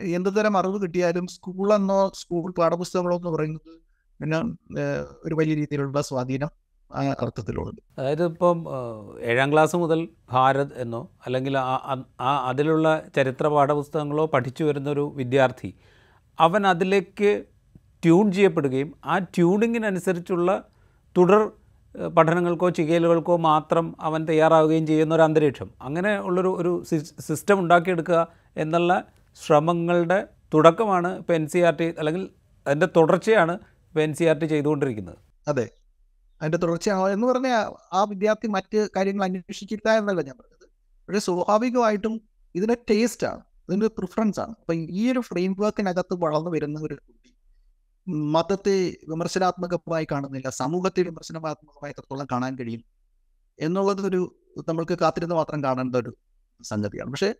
എന്ത് തരം അറിവ് കിട്ടിയാലും സ്കൂളെന്നോ സ്കൂൾ പാഠപുസ്തകങ്ങളോ എന്ന് പറയുന്നത് പിന്നെ ഒരു വലിയ രീതിയിലുള്ള സ്വാധീനം ആ അർത്ഥത്തിലുണ്ട്. അതായത് ഇപ്പം ഏഴാം ക്ലാസ് മുതൽ ഭാരത് എന്നോ അല്ലെങ്കിൽ ആ- അതിലുള്ള ചരിത്ര പാഠപുസ്തകങ്ങളോ പഠിച്ചു വരുന്നൊരു വിദ്യാർത്ഥി അവൻ അതിലേക്ക് ട്യൂൺ ചെയ്യപ്പെടുകയും ആ ട്യൂണിങ്ങിനനുസരിച്ചുള്ള തുടർ പഠനങ്ങൾക്കോ ചികിത്സകൾക്കോ മാത്രം അവൻ തയ്യാറാവുകയും ചെയ്യുന്ന ഒരു അന്തരീക്ഷം. അങ്ങനെ ഉള്ളൊരു ഒരു സിസ്റ്റം ഉണ്ടാക്കിയെടുക്കുക എന്നുള്ള ശ്രമങ്ങളുടെ തുടക്കമാണ് ഇപ്പോൾ എൻ സി ആർ ടി അല്ലെങ്കിൽ അതിന്റെ തുടർച്ചയാണ് എൻ സി ആർ ടി ചെയ്തുകൊണ്ടിരിക്കുന്നത്. അതെ. അതിന്റെ തുടർച്ചയാണ് എന്ന് പറഞ്ഞാൽ ആ വിദ്യാർത്ഥി മറ്റ് കാര്യങ്ങൾ അന്വേഷിക്കില്ല എന്നല്ല ഞാൻ പറഞ്ഞത്. പക്ഷേ സ്വാഭാവികമായിട്ടും ഇതിന്റെ ടേസ്റ്റ് ആണ്. ഇതിന്റെ പ്രിഫറൻസ് ആണ്. അപ്പൊ ഈ ഒരു ഫ്രെയിം വർക്കിനകത്ത് വളർന്നു വരുന്ന ഒരു കുട്ടി മതത്തെ വിമർശനാത്മകമായി കാണുന്നില്ല സമൂഹത്തെ വിമർശനാത്മകമായി എത്രത്തോളം കാണാൻ കഴിയും എന്നുള്ളത് ഒരു നമ്മൾക്ക് കാത്തിരുന്ന് മാത്രം കാണേണ്ട ഒരു സംഗതിയാണ്. പക്ഷെ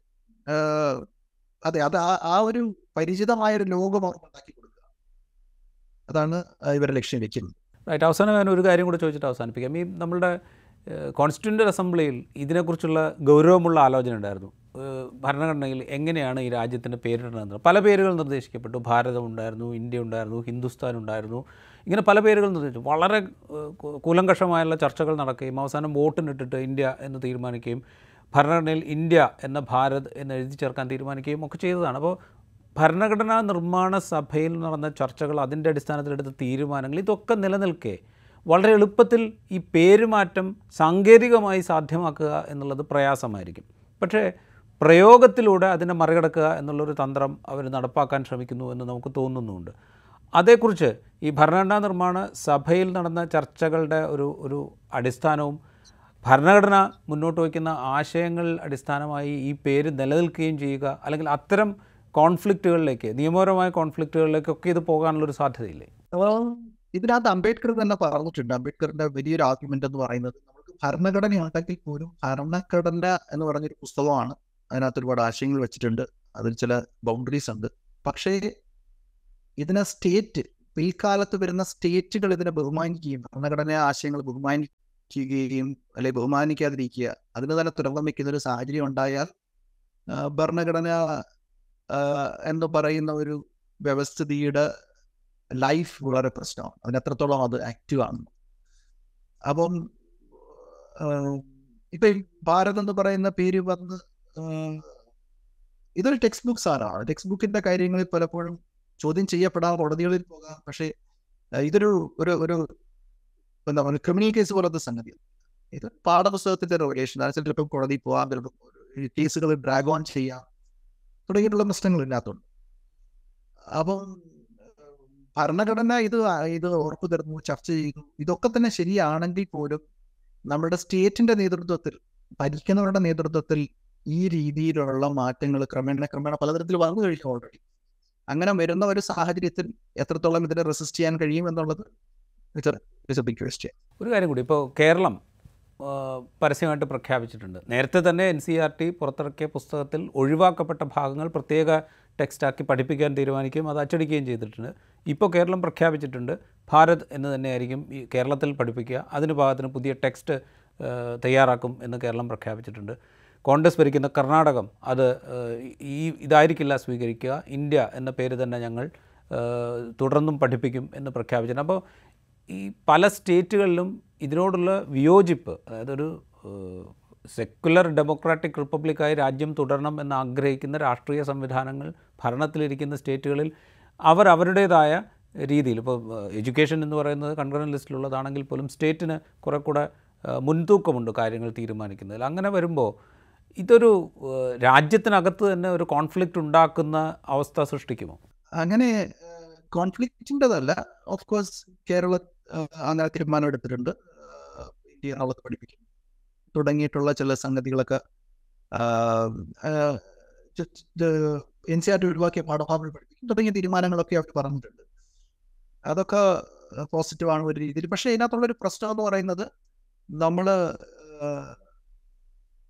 അതെ അത് ആ- ഒരു പരിചിതമായ ഒരു ലോകം അവർ ഉണ്ടാക്കി അതാണ് ഇവരെ ലക്ഷ്യം വെക്കുന്നത്. റൈറ്റ് അവസാനം ഞാൻ ഒരു കാര്യം കൂടെ ചോദിച്ചിട്ട് അവസാനിപ്പിക്കാം. ഈ നമ്മുടെ കോൺസ്റ്റിറ്റ്യൂന്റ് അസംബ്ലിയിൽ ഇതിനെക്കുറിച്ചുള്ള ഗൗരവമുള്ള ആലോചന ഉണ്ടായിരുന്നു. ഭരണഘടനയിൽ എങ്ങനെയാണ് ഈ രാജ്യത്തിന്റെ പേരിടുന്നത് പല പേരുകൾ നിർദ്ദേശിക്കപ്പെട്ടു. ഭാരതം ഉണ്ടായിരുന്നു ഇന്ത്യ ഉണ്ടായിരുന്നു ഹിന്ദുസ്ഥാൻ ഉണ്ടായിരുന്നു. ഇങ്ങനെ പല പേരുകൾ നിർദ്ദേശിച്ചു. വളരെ കൂലങ്കഷമായുള്ള ചർച്ചകൾ നടക്കുകയും അവസാനം വോട്ടിനിട്ടിട്ട് ഇന്ത്യ എന്ന് തീരുമാനിക്കുകയും ഭരണഘടനയിൽ ഇന്ത്യ എന്ന ഭാരത് എന്ന് എഴുതി ചേർക്കാൻ തീരുമാനിക്കുകയും ഒക്കെ ചെയ്തതാണ്. അപ്പോൾ ഭരണഘടനാ നിർമ്മാണ സഭയിൽ നടന്ന ചർച്ചകൾ അതിന്റെ അടിസ്ഥാനത്തിലെടുത്ത തീരുമാനങ്ങൾ ഇതൊക്കെ നിലനിൽക്കെ വളരെ എളുപ്പത്തിൽ ഈ പേരുമാറ്റം സാങ്കേതികമായി സാധ്യമാക്കുക എന്നുള്ളത് പ്രയാസമായിരിക്കും. പക്ഷേ പ്രയോഗത്തിലൂടെ അതിനെ മറികടക്കുക എന്നുള്ളൊരു തന്ത്രം അവർ നടപ്പാക്കാൻ ശ്രമിക്കുന്നു എന്ന് നമുക്ക് തോന്നുന്നുണ്ട്. അതേക്കുറിച്ച് ഈ ഭരണഘടനാ നിർമ്മാണ സഭയിൽ നടന്ന ചർച്ചകളുടെ ഒരു ഒരു അടിസ്ഥാനവും ഭരണഘടന മുന്നോട്ട് വയ്ക്കുന്ന ആശയങ്ങൾ അടിസ്ഥാനമായി ഈ പേര് നിലനിൽക്കുകയും ചെയ്യുക അല്ലെങ്കിൽ അത്തരം കോൺഫ്ലിക്റ്റുകളിലേക്ക് നിയമപരമായ കോൺഫ്ലിക്റ്റുകളിലേക്കൊക്കെ ഇത് പോകാനുള്ളൊരു സാധ്യതയില്ലേ? ഇതിനകത്ത് അംബേദ്കർ തന്നെ പറഞ്ഞിട്ടുണ്ട്. അംബേദ്കറിന്റെ വലിയൊരു ആർഗ്യുമെന്റ് എന്ന് പറയുന്നത് നമുക്ക് ഭരണഘടനയുണ്ടെങ്കിൽ പോലും ഭരണഘടന എന്ന് പറഞ്ഞൊരു പുസ്തകമാണ് അതിനകത്ത് ഒരുപാട് ആശയങ്ങൾ വെച്ചിട്ടുണ്ട്. അതിൽ ചില ബൗണ്ടറീസ് ഉണ്ട്. പക്ഷേ ഇതിനെ സ്റ്റേറ്റ് പിൽക്കാലത്ത് വരുന്ന സ്റ്റേറ്റുകൾ ഇതിനെ ബഹുമാനിക്കുകയും ഭരണഘടന ആശയങ്ങൾ ബഹുമാനിക്കുകയും അല്ലെ ബഹുമാനിക്കാതിരിക്കുക അതിന് തന്നെ തുറന്നു വയ്ക്കുന്ന ഒരു സാഹചര്യം ഉണ്ടായാൽ ഭരണഘടന എന്ന് പറയുന്ന ഒരു വ്യവസ്ഥിതിയുടെ ലൈഫ് വളരെ പ്രശ്നമാണ്. അതിനെത്രത്തോളം അത് ആക്റ്റീവ് ആണ്. അപ്പം ഇപ്പൊ ഭാരത് എന്ന് പറയുന്ന പേര് വന്ന് ഇതൊരു ടെക്സ്റ്റ് ബുക്ക് സാറാണ്. ടെക്സ്റ്റ് ബുക്കിന്റെ കാര്യങ്ങളിൽ പലപ്പോഴും ചോദ്യം ചെയ്യപ്പെടാൻ കോടതികളിൽ പോകാം. പക്ഷേ ഇതൊരു ഒരു ഒരു എന്താ പറയുക ക്രിമിനൽ കേസ് പോലത്തെ സംഗതി ഇത് പാഠപുസ്തകത്തിന്റെ റിലേഷൻ ചിലപ്പോൾ കോടതി പോകാം ചിലപ്പോൾ കേസുകൾ ഡ്രാഗ് ഓൺ ചെയ്യാം. തുടങ്ങിയിട്ടുള്ള പ്രശ്നങ്ങൾ ഇതിനകത്തുണ്ട്. അപ്പം ഭരണഘടന ഇത് ഇത് ഉറപ്പു തരുന്നു ചർച്ച ചെയ്യുന്നു ഇതൊക്കെ തന്നെ ശരിയാണെങ്കിൽ പോലും നമ്മുടെ സ്റ്റേറ്റിന്റെ നേതൃത്വത്തിൽ ഭരിക്കുന്നവരുടെ നേതൃത്വത്തിൽ ഈ രീതിയിലുള്ള മാറ്റങ്ങൾ ക്രമേണ ക്രമേണ പലതരത്തിൽ വന്നു കഴിഞ്ഞു ഓൾറെഡി അങ്ങനെ വരുന്ന ഒരു സാഹചര്യത്തിൽ എത്രത്തോളം ഇതിനെ റെസിസ്റ്റ് ചെയ്യാൻ കഴിയും എന്നുള്ളത് ഒരു കാര്യം കൂടി. ഇപ്പോൾ കേരളം പരസ്യമായിട്ട് പ്രഖ്യാപിച്ചിട്ടുണ്ട്. നേരത്തെ തന്നെ എൻ സി ആർ ടി പുറത്തിറക്കിയ പുസ്തകത്തിൽ ഒഴിവാക്കപ്പെട്ട ഭാഗങ്ങൾ പ്രത്യേക ടെക്സ്റ്റാക്കി പഠിപ്പിക്കാൻ തീരുമാനിക്കുകയും അത് അച്ചടിക്കുകയും ചെയ്തിട്ടുണ്ട്. ഇപ്പോൾ കേരളം പ്രഖ്യാപിച്ചിട്ടുണ്ട് ഭാരത് എന്ന് തന്നെയായിരിക്കും ഈ കേരളത്തിൽ പഠിപ്പിക്കുക. അതിന് ഭാഗത്തിന് പുതിയ ടെക്സ്റ്റ് തയ്യാറാക്കും എന്ന് കേരളം പ്രഖ്യാപിച്ചിട്ടുണ്ട്. കോൺഗ്രസ് ഭരിക്കുന്ന കർണാടകം അത് ഈ ഇതായിരിക്കില്ല സ്വീകരിക്കുക. ഇന്ത്യ എന്ന പേര് തന്നെ ഞങ്ങൾ തുടർന്നും പഠിപ്പിക്കും എന്ന് പ്രഖ്യാപിച്ചിട്ടുണ്ട്. അപ്പോൾ ഈ പല സ്റ്റേറ്റുകളിലും ഇതിനോടുള്ള വിയോജിപ്പ് അതായത് ഒരു സെക്കുലർ ഡെമോക്രാറ്റിക് റിപ്പബ്ലിക്കായി രാജ്യം തുടരണം എന്ന് ആഗ്രഹിക്കുന്ന രാഷ്ട്രീയ സംവിധാനങ്ങൾ ഭരണത്തിലിരിക്കുന്ന സ്റ്റേറ്റുകളിൽ അവർ അവരുടേതായ രീതിയിൽ ഇപ്പോൾ എഡ്യൂക്കേഷൻ എന്ന് പറയുന്നത് കൺകറൻ ലിസ്റ്റിലുള്ളതാണെങ്കിൽ പോലും സ്റ്റേറ്റിന് കുറെ കൂടെ മുൻതൂക്കമുണ്ട് കാര്യങ്ങൾ തീരുമാനിക്കുന്നതിൽ. അങ്ങനെ വരുമ്പോൾ ഇതൊരു രാജ്യത്തിനകത്ത് തന്നെ ഒരു കോൺഫ്ലിക്റ്റ് ഉണ്ടാക്കുന്ന അവസ്ഥ സൃഷ്ടിക്കുമോ? അങ്ങനെ കോൺഫ്ലിക്റ്റിന്റെതല്ല. ഓഫ് കോഴ്സ് കേരള അങ്ങനെ തീരുമാനം എടുത്തിട്ടുണ്ട്. ഇന്ത്യ എന്നുള്ളത് പഠിപ്പിക്കും. തുടങ്ങിയിട്ടുള്ള ചില സംഗതികളൊക്കെ എൻ സി ആർ ടി ഒഴിവാക്കിയ പാഠഭാഗങ്ങൾ പഠിപ്പിക്കും. തുടങ്ങിയ തീരുമാനങ്ങളൊക്കെ അവർ പറഞ്ഞിട്ടുണ്ട്. അതൊക്കെ പോസിറ്റീവാണ് ഒരു രീതിയിൽ. പക്ഷേ ഇതിനകത്തുള്ള ഒരു പ്രശ്നം എന്ന് പറയുന്നത് നമ്മൾ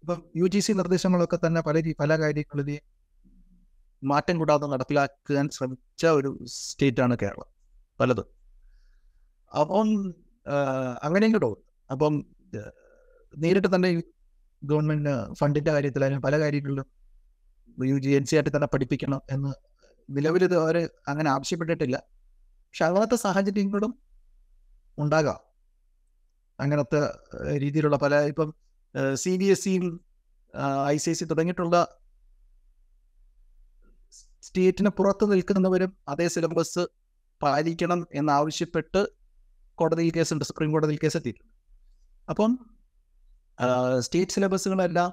ഇപ്പം യു ജി സി നിർദ്ദേശങ്ങളൊക്കെ തന്നെ പല പല കാര്യങ്ങളിലെയും മാറ്റം കൂടാതെ നടപ്പിലാക്കാൻ ശ്രമിച്ച ഒരു സ്റ്റേറ്റാണ് കേരളം. പലതും. അപ്പം അങ്ങനെയും കേട്ടോ അപ്പം നേരിട്ട് തന്നെ ഗവൺമെന്റ് ഫണ്ടിന്റെ കാര്യത്തിലായാലും പല കാര്യങ്ങളിലും യു ജി എൻ സി ആയിട്ട് തന്നെ പഠിപ്പിക്കണം എന്ന് നിലവിൽ ഇത് അവർ അങ്ങനെ ആവശ്യപ്പെട്ടിട്ടില്ല. പക്ഷെ അങ്ങനത്തെ സാഹചര്യങ്ങളും ഉണ്ടാകാം. അങ്ങനത്തെ രീതിയിലുള്ള പല ഇപ്പം സി ബി എസ് സിയും ഐ സി എസ് സി തുടങ്ങിയിട്ടുള്ള സ്റ്റേറ്റിന് പുറത്ത് നിൽക്കുന്നവരും അതേ സിലബസ് പാലിക്കണം എന്നാവശ്യപ്പെട്ട് കോടതിയിൽ കേസുണ്ട് സുപ്രീം കോടതിയിൽ കേസ് എത്തിയിട്ടുണ്ട് അപ്പം സ്റ്റേറ്റ് സിലബസുകളെല്ലാം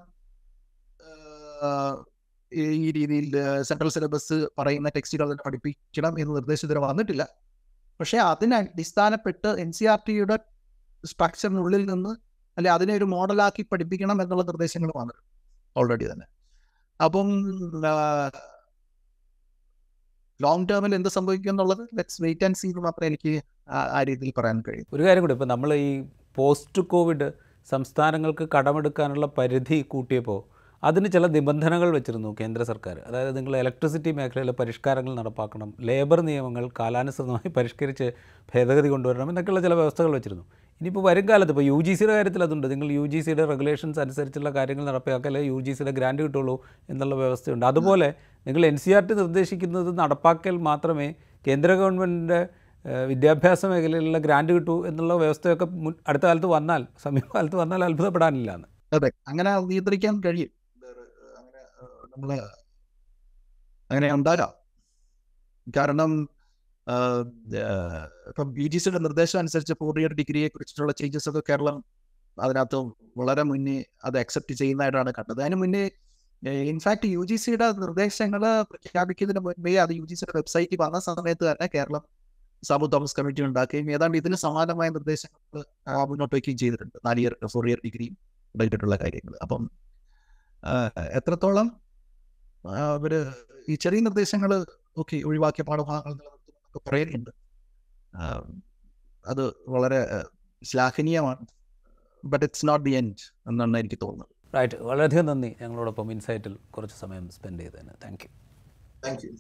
ഈ രീതിയിൽ സെൻട്രൽ സിലബസ് പറയുന്ന ടെക്സ്റ്റുകൾ തന്നെ പഠിപ്പിക്കണം എന്ന് നിർദ്ദേശം ഇതുവരെ വന്നിട്ടില്ല. പക്ഷേ അതിനെ അടിസ്ഥാനപ്പെട്ട് എൻ സി ആർ ടിയുടെ സ്ട്രക്ചറിനുള്ളിൽ നിന്ന് അല്ലെ അതിനെ ഒരു മോഡലാക്കി പഠിപ്പിക്കണം എന്നുള്ള നിർദ്ദേശങ്ങൾ വന്നിട്ടുണ്ട് ഓൾറെഡി തന്നെ. അപ്പം ലോങ് ടേമിൽ എന്ത് സംഭവിക്കും എന്നുള്ളത് ലെറ്റ്സ് വെയിറ്റ് ആൻഡ് സീ എന്ന് മാത്രമേ എനിക്ക് ആ- രീതിയിൽ പറയാൻ കഴിയും. ഒരു കാര്യം കൂടി ഇപ്പോൾ നമ്മൾ ഈ പോസ്റ്റ് കോവിഡ് സംസ്ഥാനങ്ങൾക്ക് കടമെടുക്കാനുള്ള പരിധി കൂട്ടിയപ്പോൾ അതിന് ചില നിബന്ധനകൾ വെച്ചിരുന്നു കേന്ദ്ര സർക്കാർ. അതായത് നിങ്ങൾ ഇലക്ട്രിസിറ്റി മേഖലയിലെ പരിഷ്കാരങ്ങൾ നടപ്പാക്കണം ലേബർ നിയമങ്ങൾ കാലാനുസൃതമായി പരിഷ്കരിച്ച് ഭേദഗതി കൊണ്ടുവരണം എന്നൊക്കെയുള്ള ചില വ്യവസ്ഥകൾ വെച്ചിരുന്നു. ഇനിയിപ്പോൾ വരും കാലത്ത് ഇപ്പോൾ യു ജി സിയുടെ കാര്യത്തിൽ അതുണ്ട്. നിങ്ങൾ യു ജി സിയുടെ റെഗുലേഷൻസ് അനുസരിച്ചുള്ള കാര്യങ്ങൾ നടപ്പാക്കലേ യു ജി സിയുടെ ഗ്രാൻഡ് കിട്ടുള്ളൂ എന്നുള്ള വ്യവസ്ഥയുണ്ട്. അതുപോലെ നിങ്ങൾ എൻ സി ആർ ടി നിർദ്ദേശിക്കുന്നത് നടപ്പാക്കൽ മാത്രമേ കേന്ദ്ര ഗവൺമെന്റിന്റെ വിദ്യാഭ്യാസ മേഖലയിലുള്ള ഗ്രാൻഡ് കിട്ടൂ എന്നുള്ള വ്യവസ്ഥയൊക്കെ അടുത്ത കാലത്ത് വന്നാൽ സമീപകാലത്ത് വന്നാൽ അത്ഭുതപ്പെടാനില്ല എന്ന് അതെ. അങ്ങനെ നിയന്ത്രിക്കാൻ കഴിയും. അങ്ങനെ അങ്ങനെ ഉണ്ടാകാം. കാരണം ഇപ്പം ബി ജി സിയുടെ നിർദ്ദേശം അനുസരിച്ച് ഫോർ ഇയർ ഡിഗ്രിയെ കുറിച്ചിട്ടുള്ള ചേഞ്ചസ് ഒക്കെ കേരളം അതിനകത്ത് വളരെ മുന്നേ അത് അക്സെപ്റ്റ് ചെയ്യുന്നതായിട്ടാണ് കണ്ടത്. അതിന് മുന്നേ ഇൻഫാക്ട് യു ജി സിയുടെ നിർദ്ദേശങ്ങൾ പ്രഖ്യാപിക്കുന്നതിന് മുൻപേ അത് യു ജി സിയുടെ വെബ്സൈറ്റിൽ വന്ന സമയത്ത് തന്നെ കേരളം സാബു തോമസ് കമ്മിറ്റി ഉണ്ടാക്കുകയും ഏതാണ്ട് ഇതിന് സമാനമായ നിർദ്ദേശങ്ങൾ മുന്നോട്ട് വയ്ക്കുകയും ചെയ്തിട്ടുണ്ട്. നാല് ഇയർ ഫോർ ഇയർ ഡിഗ്രി ഉണ്ടായിട്ടുള്ള കാര്യങ്ങൾ അപ്പം എത്രത്തോളം അവർ ഈ ചെറിയ നിർദ്ദേശങ്ങൾ ഓക്കെ ഒഴിവാക്കിയ പാഠഭാഗങ്ങൾ പറയുന്നുണ്ട്. അത് വളരെ ശ്ലാഘനീയമാണ്. But it's not the end എന്നാണ് എനിക്ക് തോന്നുന്നത്. റൈറ്റ് വളരെയധികം നന്ദി ഞങ്ങളോടൊപ്പം ഇൻസൈറ്റിൽ കുറച്ച് സമയം സ്പെൻഡ് ചെയ്തതിന്. Thank you thank you